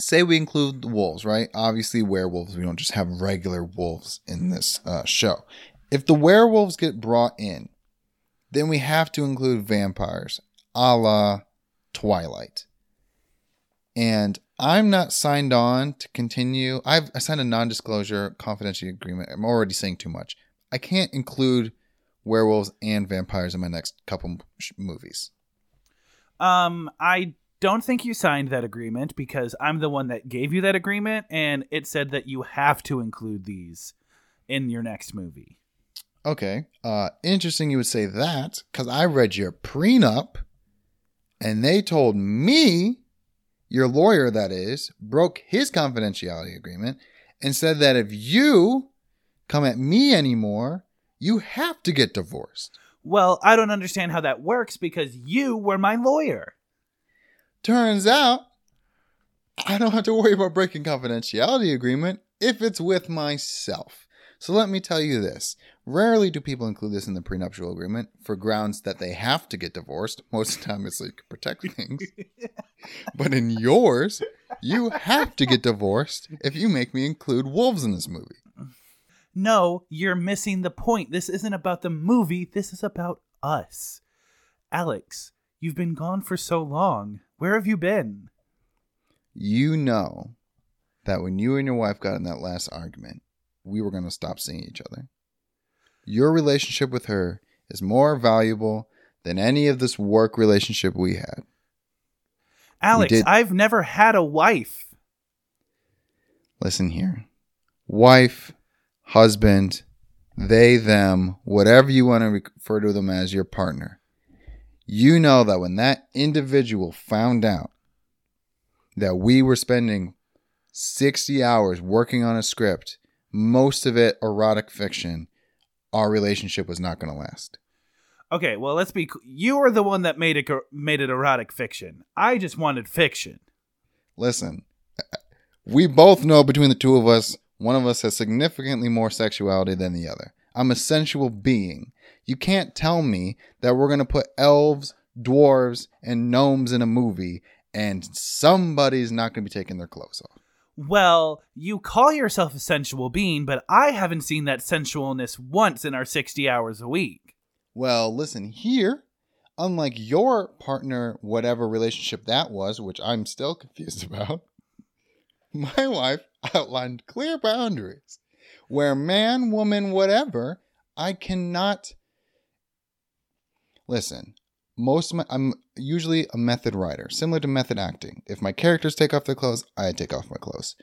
Say we include the wolves, right? Obviously, werewolves. We don't just have regular wolves in this uh, show. If the werewolves get brought in, then we have to include vampires, a la Twilight. And I'm not signed on to continue. I've I signed a non-disclosure confidentiality agreement. I'm already saying too much. I can't include werewolves and vampires in my next couple movies. Um, I don't think you signed that agreement because I'm the one that gave you that agreement, and it said that you have to include these in your next movie. Okay. Uh interesting you would say that cuz I read your prenup and they told me your lawyer that is broke his confidentiality agreement and said that if you come at me anymore, you have to get divorced. Well, I don't understand how that works because you were my lawyer. Turns out I don't have to worry about breaking confidentiality agreement if it's with myself. So let me tell you this. Rarely do people include this in the prenuptial agreement for grounds that they have to get divorced. Most of the time it's like protect things. but in yours, you have to get divorced if you make me include wolves in this movie. No, you're missing the point. This isn't about the movie, this is about us. Alex, you've been gone for so long. Where have you been? You know that when you and your wife got in that last argument, we were going to stop seeing each other. Your relationship with her is more valuable than any of this work relationship we had. Alex, did- I've never had a wife. Listen here. Wife, husband, they, them, whatever you want to refer to them as your partner. You know that when that individual found out that we were spending 60 hours working on a script, most of it erotic fiction, our relationship was not going to last. Okay, well, let's be. You were the one that made it made it erotic fiction. I just wanted fiction. Listen, uh, uh, we both know between the two of us, one of us has significantly more sexuality than the other. I'm a sensual being. You can't tell me that we're going to put elves, dwarves, and gnomes in a movie and somebody's not going to be taking their clothes off. Well, you call yourself a sensual being, but I haven't seen that sensualness once in our 60 hours a week. Well, listen here. Unlike your partner, whatever relationship that was, which I'm still confused about, my wife outlined clear boundaries where man, woman, whatever, I cannot. Listen, most of my, I'm usually a method writer, similar to method acting. If my characters take off their clothes, I take off my clothes.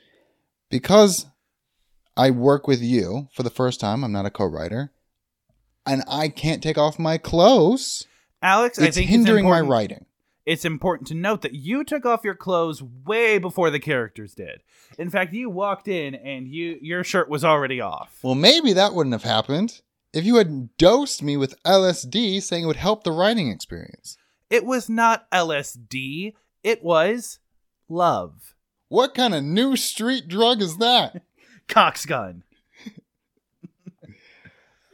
Because I work with you for the first time, I'm not a co writer, and I can't take off my clothes. Alex, I It's think hindering it's my writing. It's important to note that you took off your clothes way before the characters did. In fact, you walked in and you your shirt was already off. Well, maybe that wouldn't have happened if you had dosed me with LSD saying it would help the writing experience. It was not LSD. It was love. What kind of new street drug is that? Cox gun.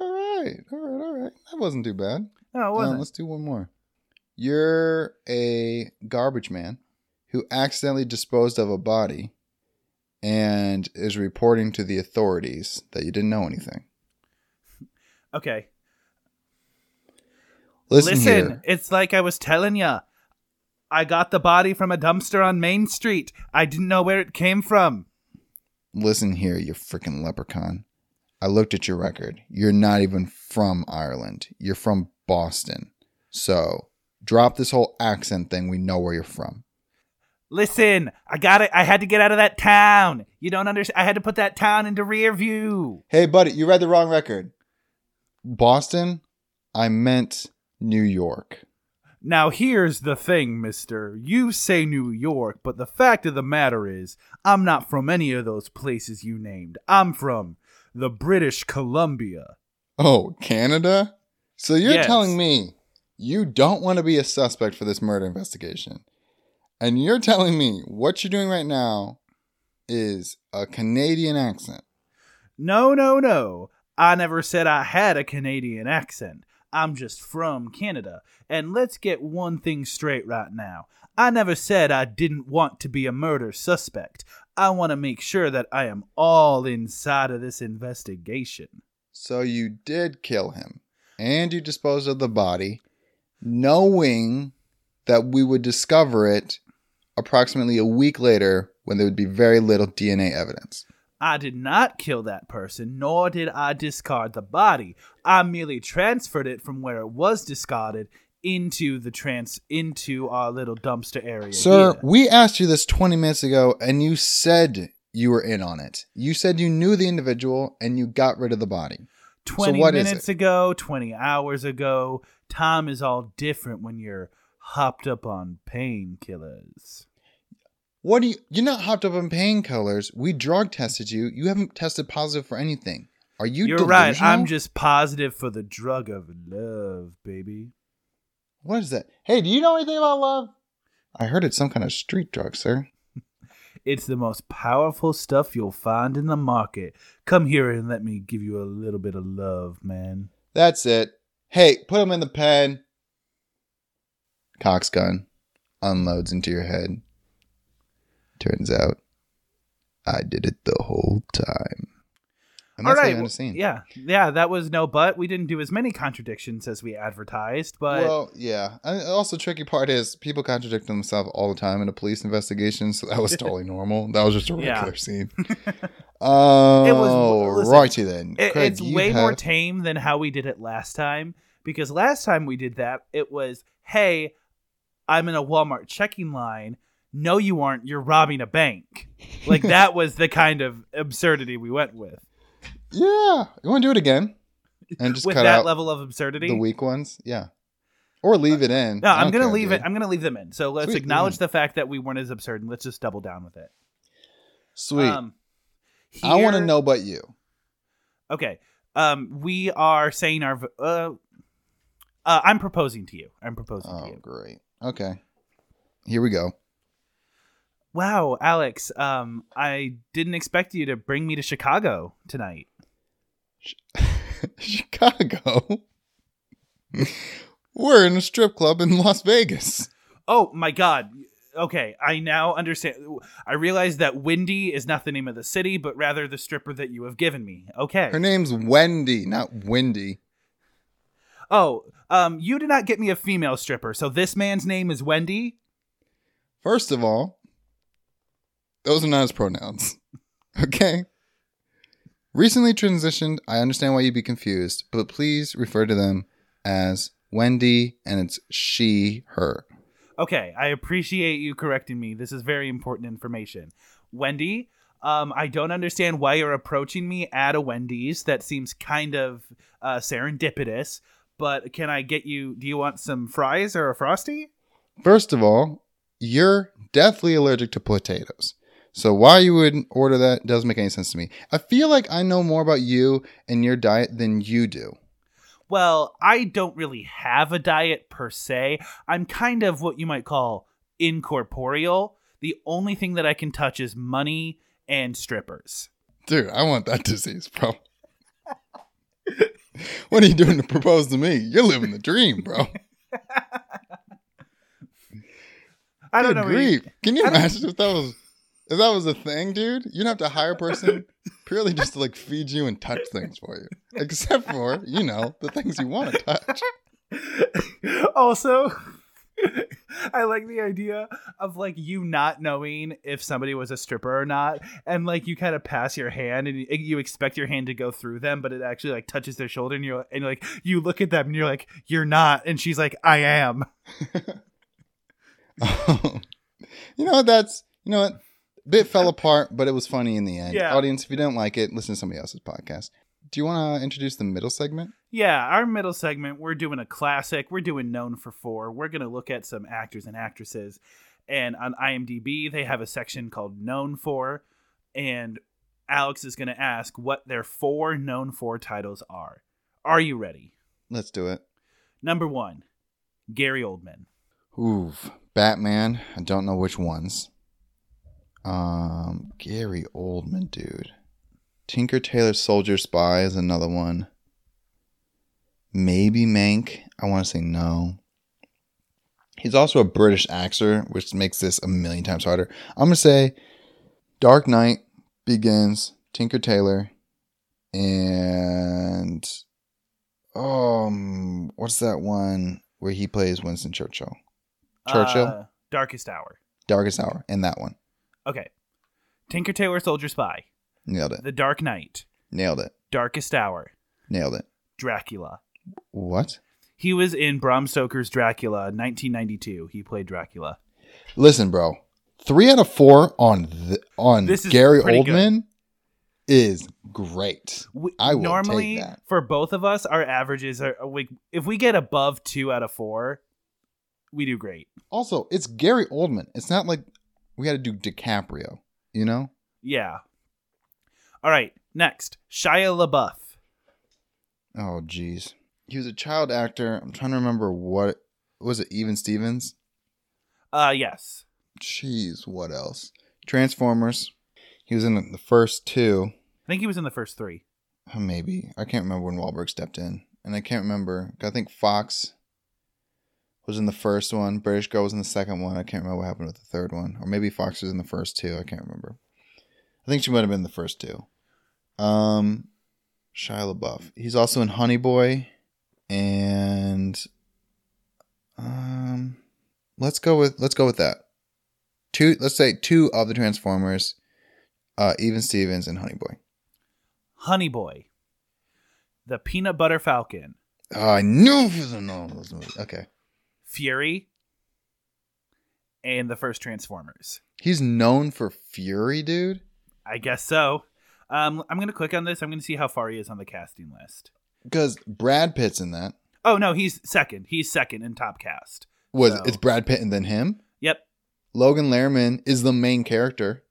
all right, all right, all right. That wasn't too bad. No, it wasn't. let's do one more. You're a garbage man who accidentally disposed of a body and is reporting to the authorities that you didn't know anything. okay. Listen, Listen, here. it's like I was telling ya. I got the body from a dumpster on Main Street. I didn't know where it came from. Listen here, you freaking leprechaun. I looked at your record. You're not even from Ireland. You're from Boston. So drop this whole accent thing. We know where you're from. Listen, I got it. I had to get out of that town. You don't understand. I had to put that town into rear view. Hey, buddy, you read the wrong record. Boston? I meant New York. Now, here's the thing, mister. You say New York, but the fact of the matter is, I'm not from any of those places you named. I'm from the British Columbia. Oh, Canada? So you're Yes. telling me you don't want to be a suspect for this murder investigation. And you're telling me what you're doing right now is a Canadian accent. No, no, no. I never said I had a Canadian accent. I'm just from Canada. And let's get one thing straight right now. I never said I didn't want to be a murder suspect. I want to make sure that I am all inside of this investigation. So you did kill him and you disposed of the body, knowing that we would discover it approximately a week later when there would be very little DNA evidence. I did not kill that person, nor did I discard the body. I merely transferred it from where it was discarded into the trans into our little dumpster area. Sir, here. we asked you this 20 minutes ago and you said you were in on it. You said you knew the individual and you got rid of the body. 20 what is minutes ago, 20 hours ago, time is all different when you're hopped up on painkillers. What do you You're not hopped up on painkillers. We drug tested you. You haven't tested positive for anything. Are you You are right. I'm just positive for the drug of love, baby. What is that? Hey, do you know anything about love? I heard it's some kind of street drug, sir. It's the most powerful stuff you'll find in the market. Come here and let me give you a little bit of love, man. That's it. Hey, put him in the pen. Cox gun unloads into your head. Turns out I did it the whole time. And that's how right. end well, the scene. yeah. Yeah, that was no but. We didn't do as many contradictions as we advertised, but well, yeah. And also, tricky part is people contradict themselves all the time in a police investigation, so that was totally normal. That was just a Yeah. regular scene. Oh, It was- listen, righty then. it, Craig, it's way more tame than how we did it last time because last time we did that it was hey i'm in a walmart checking line no you aren't you're robbing a bank like that was the kind of absurdity we went with yeah. You want to do it again? And just with cut that out level of absurdity the weak ones? Yeah. Or leave it in. no i'm gonna care, leave dude. it i'm gonna leave them in so let's Sweet, acknowledge the fact that we weren't as absurd and let's just double down with it Sweet. um I want to know but you. okay um we are saying our uh, uh i'm proposing to you i'm proposing to Oh, you great. Okay. Here we go. Wow, Alex, um, I didn't expect you to bring me to Chicago tonight. Chicago. We're in a strip club in Las Vegas. Oh my god. Okay, I now understand. I realize that Wendy is not the name of the city, but rather the stripper that you have given me. Okay. Her name's Wendy, not Wendy. Oh, um, you did not get me a female stripper, so this man's name is Wendy. First of all, those are not his pronouns. Okay? Recently transitioned, I understand why you'd be confused, but please refer to them as Wendy and it's she, her. Okay, I appreciate you correcting me. This is very important information. Wendy, um, I don't understand why you're approaching me at a Wendy's. That seems kind of uh, serendipitous. But can I get you? Do you want some fries or a frosty? First of all, you're deathly allergic to potatoes. So why you would order that doesn't make any sense to me. I feel like I know more about you and your diet than you do. Well, I don't really have a diet per se. I'm kind of what you might call incorporeal. The only thing that I can touch is money and strippers. Dude, I want that disease, bro. what are you doing to propose to me? You're living the dream, bro. I don't Good know. grief. Can you imagine if that was if that was a thing, dude? You'd have to hire a person purely just to like feed you and touch things for you. Except for, you know, the things you want to touch. also I like the idea of like you not knowing if somebody was a stripper or not, and like you kind of pass your hand and you, expect your hand to go through them, but it actually like touches their shoulder, and you're and like you look at them and you're like you're not, and she's like I am. Um, you know what that's you know what? Bit fell apart, but it was funny in the end. Yeah. Audience, if you don't like it, listen to somebody else's podcast. Do you want to introduce the middle segment? Yeah, our middle segment, we're doing a classic. We're doing known for four. We're gonna look at some actors and actresses, and on IMDb they have a section called known for, and Alex is gonna ask what their four known for titles are. Are you ready? Let's do it. Number one, Gary Oldman. Oof. Batman. I don't know which ones. Um, Gary Oldman, dude. Tinker Tailor Soldier Spy is another one. Maybe Mank. I want to say no. He's also a British actor, which makes this a million times harder. I'm gonna say Dark Knight begins, Tinker Tailor, and um, what's that one where he plays Winston Churchill? Churchill? Uh, Darkest Hour. Darkest Hour, and that one. Okay. Tinker Tailor Soldier Spy, Nailed it. The Dark Knight, Nailed it. Darkest Hour, Nailed it. Dracula. What? He was in Bram Stoker's Dracula, 1992. He played Dracula. Listen, bro. Three out of four on the, on This is Gary pretty good. Oldman is great. We, I will normally take that. for both of us, our averages are we, if we get above two out of four, we do great. Also, it's Gary Oldman. It's not like we had to do DiCaprio. You know? Yeah. All right. Next, Shia LaBeouf. Oh, jeez. He was a child actor. I'm trying to remember what was it. Even Stevens. Uh, yes. Jeez, what else? Transformers. He was in the first two. I think he was in the first three. Maybe I can't remember when Wahlberg stepped in, and I can't remember. I think Fox was in the first one. British Girl was in the second one. I can't remember what happened with the third one, or maybe Fox was in the first two. I can't remember. I think she might have been in the first two. Um, Shia LaBeouf. He's also in Honey Boy, and um, let's go with let's go with that. Two. Let's say two of the Transformers. Uh, Even Stevens and Honey Boy. Honey Boy. The Peanut Butter Falcon. Oh, I knew he was in all those movies. Okay. Fury. And the first Transformers. He's known for Fury, dude. I guess so. Um, I'm gonna click on this. I'm gonna see how far he is on the casting list. Because Brad Pitt's in that. Oh no, he's second. He's second in top cast. Was So- it's Brad Pitt and then him? Yep. Logan Lerman is the main character.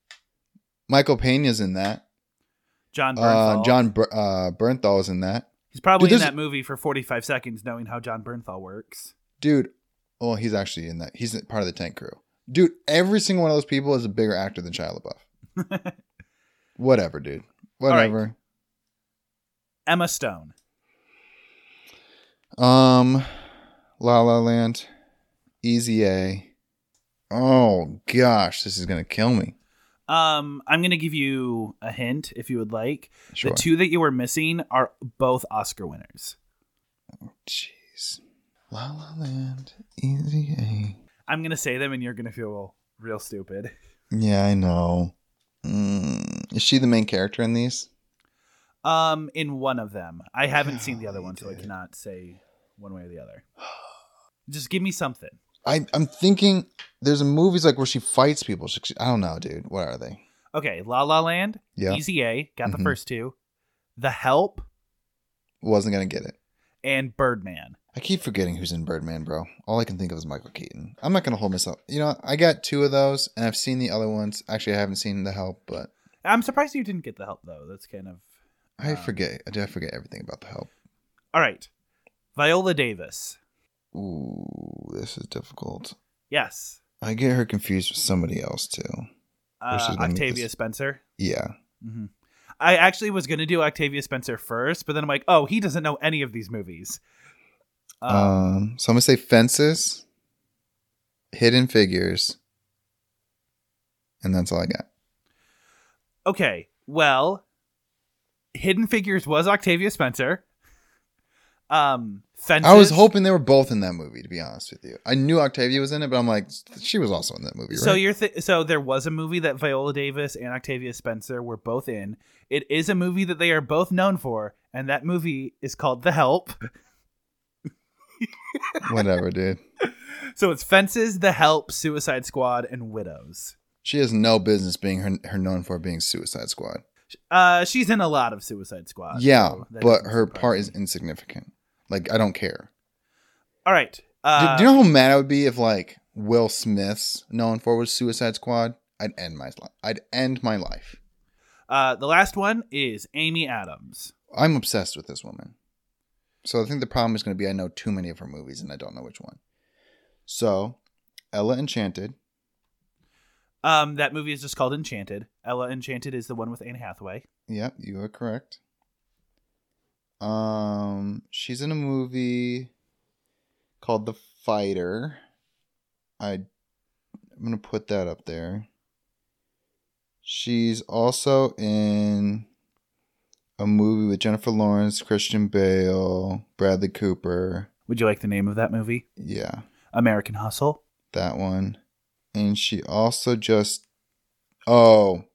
Michael Pena's in that. Jon Bernthal. Uh, Jon uh, Bernthal is in that. He's probably Dude, in that movie for 45 seconds, knowing how Jon Bernthal works. Dude, well, he's actually in that. He's part of the tank crew. Dude, every single one of those people is a bigger actor than Shia LaBeouf. Whatever, dude. right. Whatever. Emma Stone. Um, La La Land, Easy A. Oh gosh, this is gonna kill me. Um, I'm gonna give you a hint if you would like. Sure. The two that you were missing are both Oscar winners. Jeez. La La Land, Easy A. I'm gonna say them, and you're gonna feel real stupid. Yeah, I know. Mm, is she the main character in these? Um, in one of them, I haven't seen the other one, so I cannot say one way or the other. Just give me something. I I'm thinking there's a movies like where she fights people. She- I don't know, dude. What are they? Okay, La La Land, Yeah, Easy A, got Mhm. the first two. The Help wasn't gonna get it. and Birdman. I keep forgetting who's in Birdman, bro. All I can think of is Michael Keaton. I'm not gonna hold myself. You know, I got two of those, and I've seen the other ones. Actually, I haven't seen The Help, but I'm surprised you didn't get the help though. That's kind of I Um, forget. I forget everything about The Help. all right. Viola Davis. Ooh, this is difficult. Yes. I get her confused with somebody else too. Uh, Octavia this- Spencer. Yeah. hmm I actually was going to do Octavia Spencer first, but then I'm like, oh, he doesn't know any of these movies. Um, Um, so I'm gonna say Fences, Hidden Figures, and that's all I got. okay. Well, Hidden Figures was Octavia Spencer. Um, Fences. I was hoping they were both in that movie. To be honest with you, I knew Octavia was in it, but I'm like, she was also in that movie, right? So you're th- so there was a movie that Viola Davis and Octavia Spencer were both in. It is a movie that they are both known for, and that movie is called The Help. Whatever, dude. So it's Fences, The Help, Suicide Squad, and Widows. She has no business being her, her known for being Suicide Squad. Uh, she's in a lot of Suicide Squad. yeah, so but her part is insignificant. Like I don't care. all right. Do- Uh, do, you know how mad I would be if like Will Smith's known for was Suicide Squad? I'd end my life. I'd end my life. uh, the last one is Amy Adams. I'm obsessed with this woman. So I think the problem is going to be I know too many of her movies and I don't know which one. So, Ella Enchanted. Um, that movie is just called Enchanted. Ella Enchanted is the one with Anne Hathaway. Yep, you are correct. Um, she's in a movie called The Fighter. I I'm going to put that up there. She's also in a movie with Jennifer Lawrence, Christian Bale, Bradley Cooper. Would you like the name of that movie? Yeah. American Hustle. that one. And she also just oh,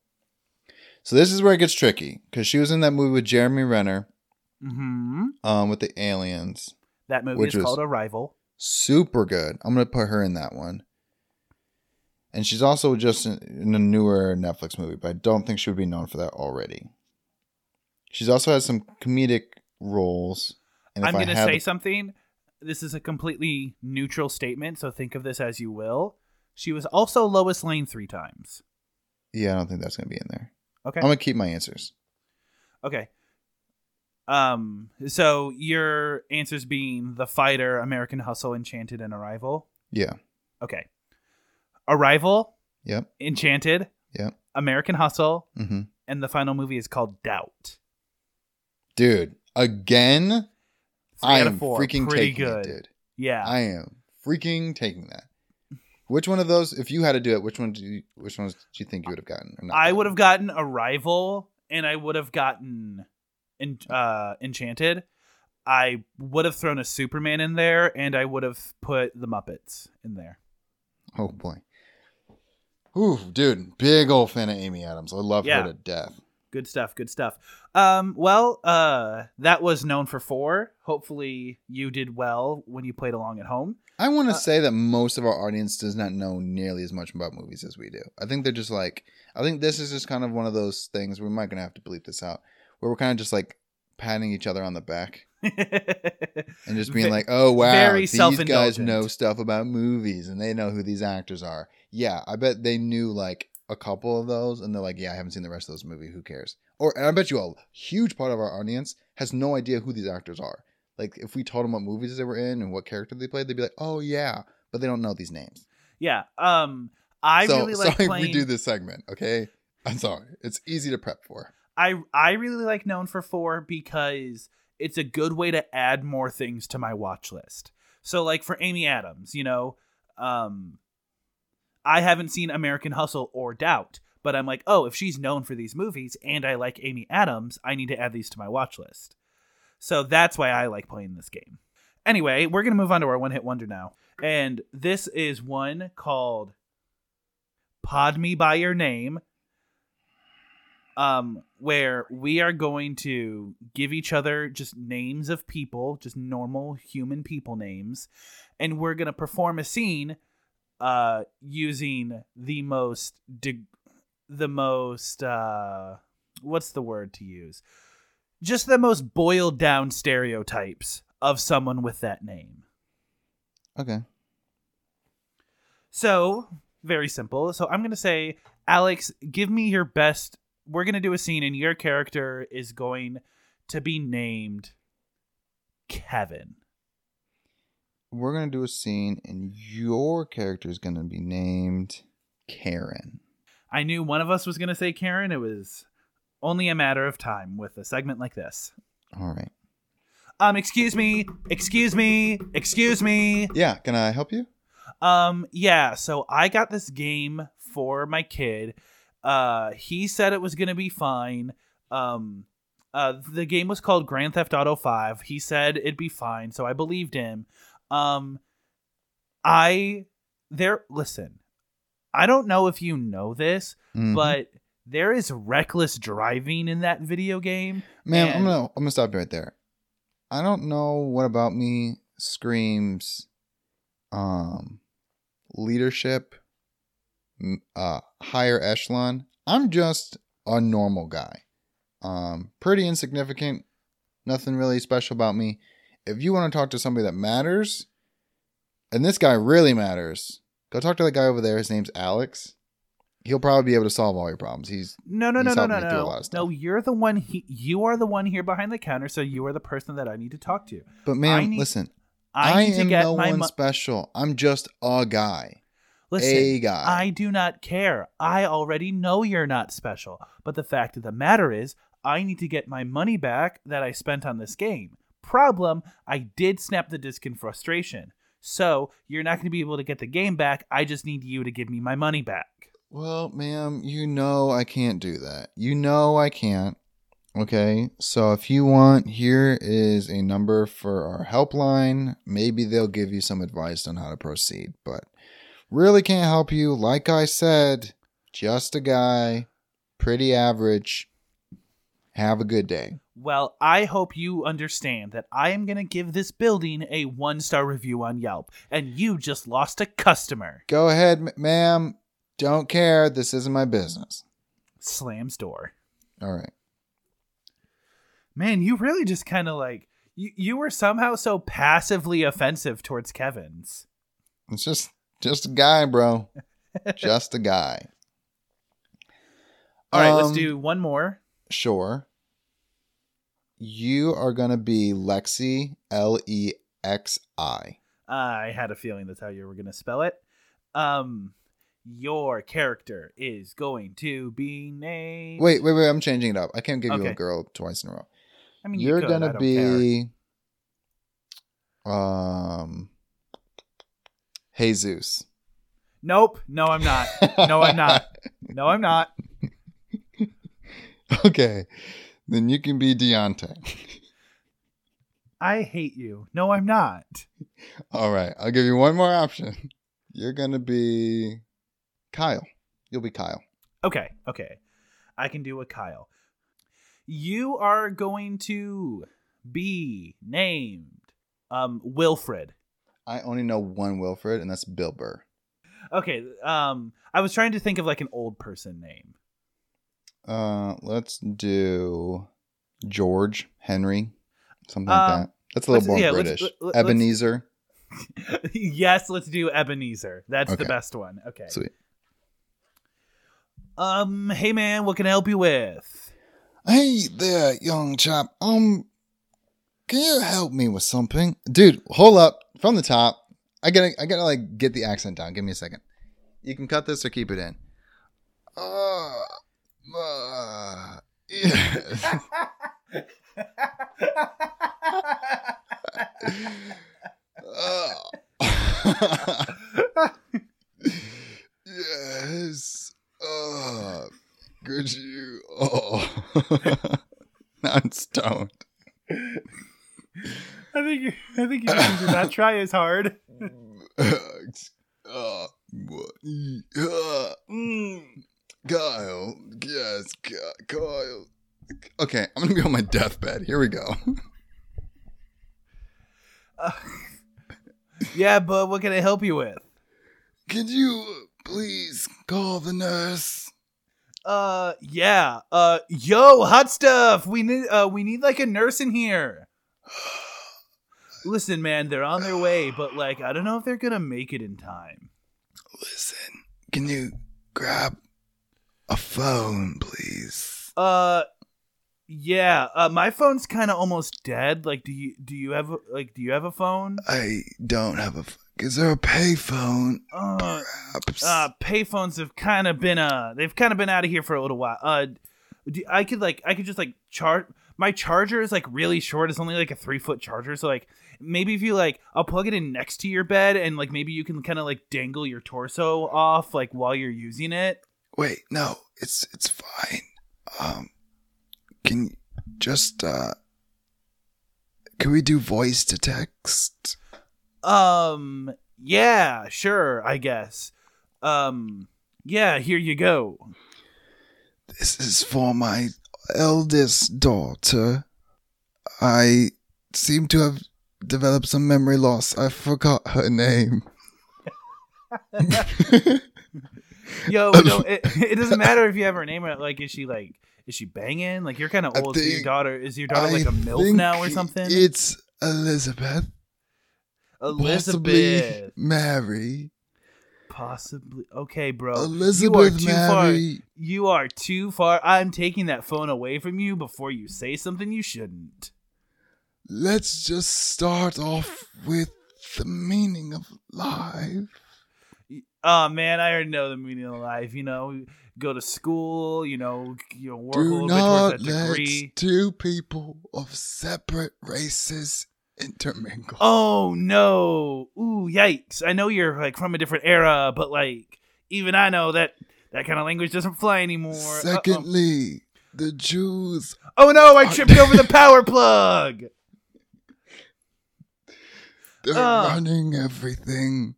So this is where it gets tricky because she was in that movie with Jeremy Renner, hmm um, with the aliens. That movie Which is called Arrival. Super good. I'm gonna put her in that one. And she's also just in, in a newer Netflix movie, but I don't think she would be known for that already. She's also had some comedic roles. And if I'm going to say something. This is a completely neutral statement, so think of this as you will. She was also Lois Lane three times. yeah, I don't think that's gonna be in there. Okay. I'm gonna keep my answers. Okay. Um. So your answers being the fighter, American Hustle, Enchanted, and Arrival. Yeah. Okay. Arrival, Yep. Enchanted, Yep. American Hustle, Mm-hmm. and the final movie is called Doubt. Dude, again, Three I am four. freaking Pretty taking good. it, dude. Yeah. I am freaking taking that. Which one of those, if you had to do it, which one do you, which ones do you think you would have gotten? or not I would have gotten Arrival, and I would have gotten en- uh, Enchanted. I would have thrown a Superman in there, and I would have put the Muppets in there. Oh boy. Ooh, dude, big old fan of Amy Adams. I love Yeah. her to death. Good stuff. Good stuff. Um, well, uh, that was known for four. Hopefully, you did well when you played along at home. I want to Uh, say that most of our audience does not know nearly as much about movies as we do. I think they're just like, I think this is just kind of one of those things. We might gonna have to bleep this out, where we're kind of just like patting each other on the back and just being like, "Oh wow, very these guys know stuff about movies and they know who these actors are." Yeah, I bet they knew like a couple of those, and they're like, "Yeah, I haven't seen the rest of those movies. Who cares?" Or and I bet you a huge part of our audience has no idea who these actors are. Like, if we told them what movies they were in and what character they played, they'd be like, "Oh yeah," but they don't know these names. yeah. Um, I so really like sorry playing. we do this segment. Okay, I'm sorry. It's easy to prep for. I I really like Known for Four because it's a good way to add more things to my watch list. So like for Amy Adams, you know, um I haven't seen American Hustle or Doubt, but I'm like, oh, if she's known for these movies and I like Amy Adams, I need to add these to my watch list. So that's why I like playing this game. Anyway, we're gonna move on to our one hit wonder now. And this is one called Pod Me by Your Name um, where we are going to give each other just names of people, just normal human people names, and we're gonna perform a scene, uh, using the most de- the most uh, what's the word to use? Just the most boiled down stereotypes of someone with that name. Okay. So, very simple. So, I'm going to say, Alex, give me your best. We're going to do a scene, and your character is going to be named Kevin. We're gonna do a scene, and your character is gonna be named Karen. I knew one of us was going to say Karen. It was only a matter of time with a segment like this. All right. Um, excuse me, excuse me, excuse me. Yeah. Can I help you? Um, yeah, so I got this game for my kid. Uh, he said it was gonna be fine. Um, uh, the game was called Grand Theft Auto Five. He said it'd be fine, so I believed him. Um, I there. Listen, I don't know if you know this, Mhm. but there is reckless driving in that video game. Ma'am, I'm gonna I'm gonna stop you right there. I don't know what about me screams um leadership uh higher echelon. I'm just a normal guy. Um pretty insignificant. Nothing really special about me. If you want to talk to somebody that matters, and this guy really matters, go talk to that guy over there. His name's Alex. He'll probably be able to solve all your problems. He's No, no, no, He's no, no, a no. No, you're the one. He, you are the one here behind the counter, so you are the person that I need to talk to. but ma'am, need- listen. I, I, am no one mo- special. I'm just a guy. Listen, a guy. I do not care. I already know you're not special. But the fact of the matter is, I need to get my money back that I spent on this game. Problem, I did snap the disc in frustration. So, you're not going to be able to get the game back. I just need you to give me my money back. Well, ma'am, you know I can't do that. You know I can't. Okay, so if you want, here is a number for our helpline. Maybe they'll give you some advice on how to proceed, but really can't help you. Like I said, just a guy. pretty average. Have a good day. Well, I hope you understand that I am going to give this building a one star review on Yelp, and you just lost a customer. Go ahead, m- ma'am. Don't care. This isn't my business. Slams door. All right. Man, you really just kind of like you, you were somehow so passively offensive towards Kevin's. It's just just a guy, bro. just a guy. All right, let's Um, do one more. Sure. You are gonna be Lexi L E X I. I had a feeling that's how you were going to spell it. Um, your character is going to be named. Wait, wait, wait. I'm changing it up. I can't give you a girl twice in a row. I mean, you You're could, gonna don't be um Jesus. Nope. No, I'm not. No, I'm not. No, I'm not. okay. Then you can be Deontay. I hate you. No, I'm not. All right. I'll give you one more option. You're gonna be Kyle. You'll be Kyle. Okay, okay. I can do a Kyle. You are going to be named um Wilfred. I only know one Wilfred, and that's Bill Burr. Okay, um I was trying to think of like an old person name. Uh, let's do George Henry, something like Um, that. That's a little more yeah, let's- British. let- let- let's- Ebenezer. yes, let's do Ebenezer. That's the best one. Okay. Sweet. Um, hey man, what can I help you with? Hey there, young chap. Um, can you help me with something, dude? Hold up, from the top. I gotta, I gotta like get the accent down. Give me a second. You can cut this or keep it in. Uh, uh, yeah. Uh, yes. Uh, could you? Oh, I'm stoned. I think you, I think you did not try as hard. uh, what? Uh, mm, Kyle, yes, Ky- Kyle. Okay, I'm gonna be on my deathbed. Here we go. Uh, yeah, but what can I help you with? Could you please call the nurse? Uh, yeah. Uh, yo, hot stuff. We need, uh, we need like a nurse in here. Listen, man, they're on their way, but like, I don't know if they're gonna make it in time. Listen, can you grab a phone, please? Uh, yeah. Uh, my phone's kind of almost dead. Like, do you do you have a, like do you have a phone? I don't have a. F- Is there a payphone? Uh, Perhaps. uh, payphones have kind of been uh, they've kind of been out of here for a little while. Uh, do, I could like I could just like charge. My charger is like really short. It's only like a three foot charger. So like maybe if you like, I'll plug it in next to your bed and like maybe you can kind of like dangle your torso off like while you're using it. Wait, no, it's it's fine. Um, can you just uh, can we do voice to text? Um, yeah, sure, I guess. Um, yeah, here you go. This is for my eldest daughter. I seem to have developed some memory loss. I forgot her name. Yo, no, it, it doesn't matter if you have her name or like, is she like, is she banging? Like, you're kind of old. so your daughter is your daughter like a milf now or something? It's Elizabeth. Elizabeth, Possibly Mary. possibly. Okay, bro. Elizabeth you are too far. Mary. You are too far. I'm taking that phone away from you before you say something you shouldn't. Let's just start off with the meaning of life. Oh man, I already know the meaning of life. You know, go to school. You know, you know, work a Do little bit towards that let degree. two people of separate races intermingle. Oh no! Ooh, yikes! I know you're like from a different era, but like even I know that that kind of language doesn't fly anymore. Uh-oh. Secondly, the Jews, oh no! I tripped over the power plug. they're Uh. running everything.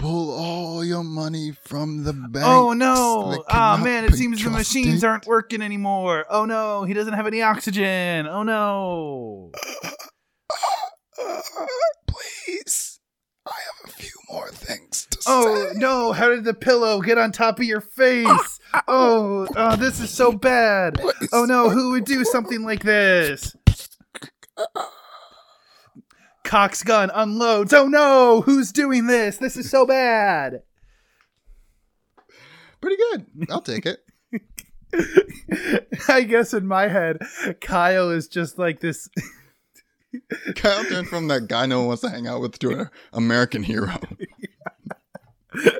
Pull all your money from the bank. Oh no! Oh man, it seems the machines aren't working anymore. Oh no, he doesn't have any oxygen. Oh no. Please, I have a few more things to Oh say. Oh no, how did the pillow get on top of your face? Oh, oh, this is so bad. Please. Oh no, who would do something like this? Cox gun unloads. Oh no, who's doing this? This is so bad. Pretty good. I'll take it. I guess in my head, Kyle is just like this. Kyle turned from that guy no one wants to hang out with to an American hero.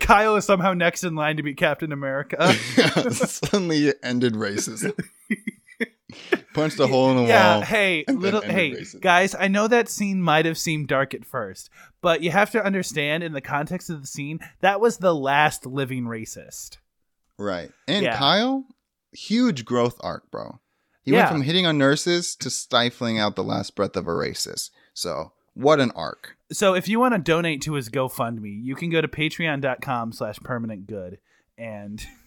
Kyle is somehow next in line to be Captain America. Suddenly it ended racism. Punched a hole in the yeah, wall. hey, little hey, guys, I know that scene might have seemed dark at first, but you have to understand in the context of the scene, that was the last living racist. Right. And Yeah. Kyle, huge growth arc, bro. He Yeah. went from hitting on nurses to stifling out the last breath of a racist. So, what an arc. So if you want to donate to his GoFundMe, you can go to patreon.com slash permanent good and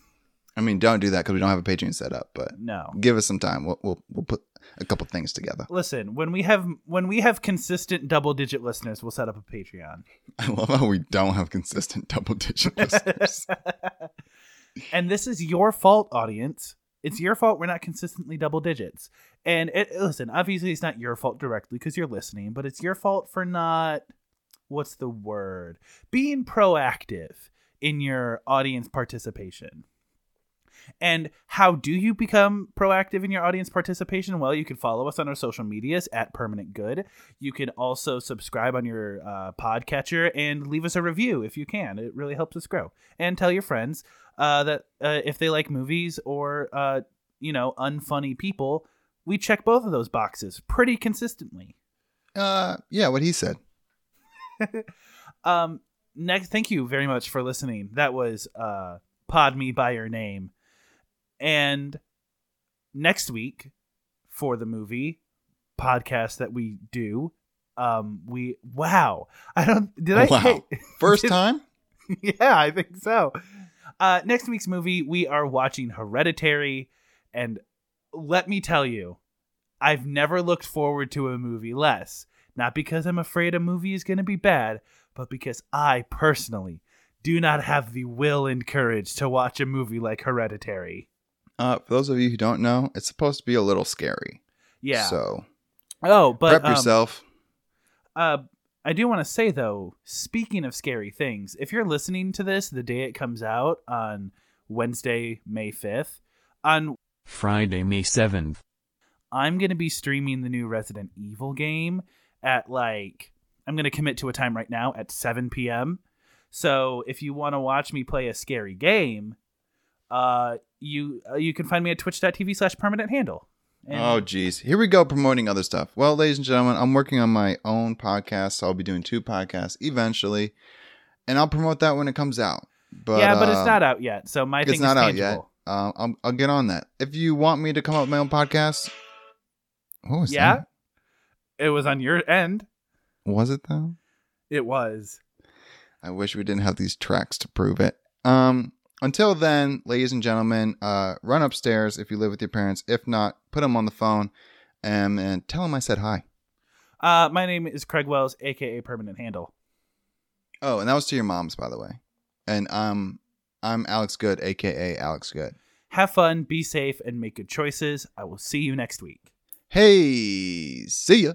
I mean, don't do that because we don't have a Patreon set up, but no. give us some time. We'll, we'll, we'll put a couple things together. Listen, when we have when we have consistent double digit listeners, we'll set up a Patreon. I love how we don't have consistent double digit listeners. and this is your fault, audience. It's your fault we're not consistently double digits. And it, listen, obviously it's not your fault directly because you're listening, but it's your fault for not what's the word? Being proactive in your audience participation. And how do you become proactive in your audience participation? Well, you can follow us on our social medias at Permanent Good. You can also subscribe on your uh, podcatcher and leave us a review if you can. It really helps us grow. And tell your friends uh, that uh, if they like movies or uh, you know unfunny people, we check both of those boxes pretty consistently. uh, yeah, what he said. Um, next, thank you very much for listening. That was uh, Pod Me by Your Name, and next week for the movie podcast that we do, um, we wow, I don't did I Wow. hey, First did- time? yeah, I think so. Uh, next week's movie, we are watching Hereditary, and let me tell you, I've never looked forward to a movie less. Not because I'm afraid a movie is going to be bad, but because I personally do not have the will and courage to watch a movie like Hereditary. Uh, for those of you who don't know, it's supposed to be a little scary. Yeah. So, oh, but prep um, yourself. Uh, I do want to say though, speaking of scary things, if you're listening to this the day it comes out on Wednesday, May 5th, on Friday, May 7th. I'm going to be streaming the new Resident Evil game at like I'm going to commit to a time right now at 7 p.m. So if you want to watch me play a scary game, uh, you uh, you can find me at twitch.tv slash permanent handle. And- Oh, geez. Here we go promoting other stuff. Well, ladies and gentlemen, I'm working on my own podcast. So I'll be doing two podcasts eventually, and I'll promote that when it comes out. But yeah, but it's uh, not out yet. So my It's thing not is out yet. Uh, I'll, I'll get on that. If you want me to come up with my own podcast, what was Yeah? that? It was on your end. Was it though? It was. I wish we didn't have these tracks to prove it. Um, until then, ladies and gentlemen, uh, run upstairs if you live with your parents. If not, put them on the phone and, and tell them I said hi. Uh, my name is Craig Wells, aka Permanent Handle. Oh, and that was to your moms, by the way. And um, I'm Alex Good, aka Alex Good. Have fun, be safe, and make good choices. I will see you next week. Hey, see ya.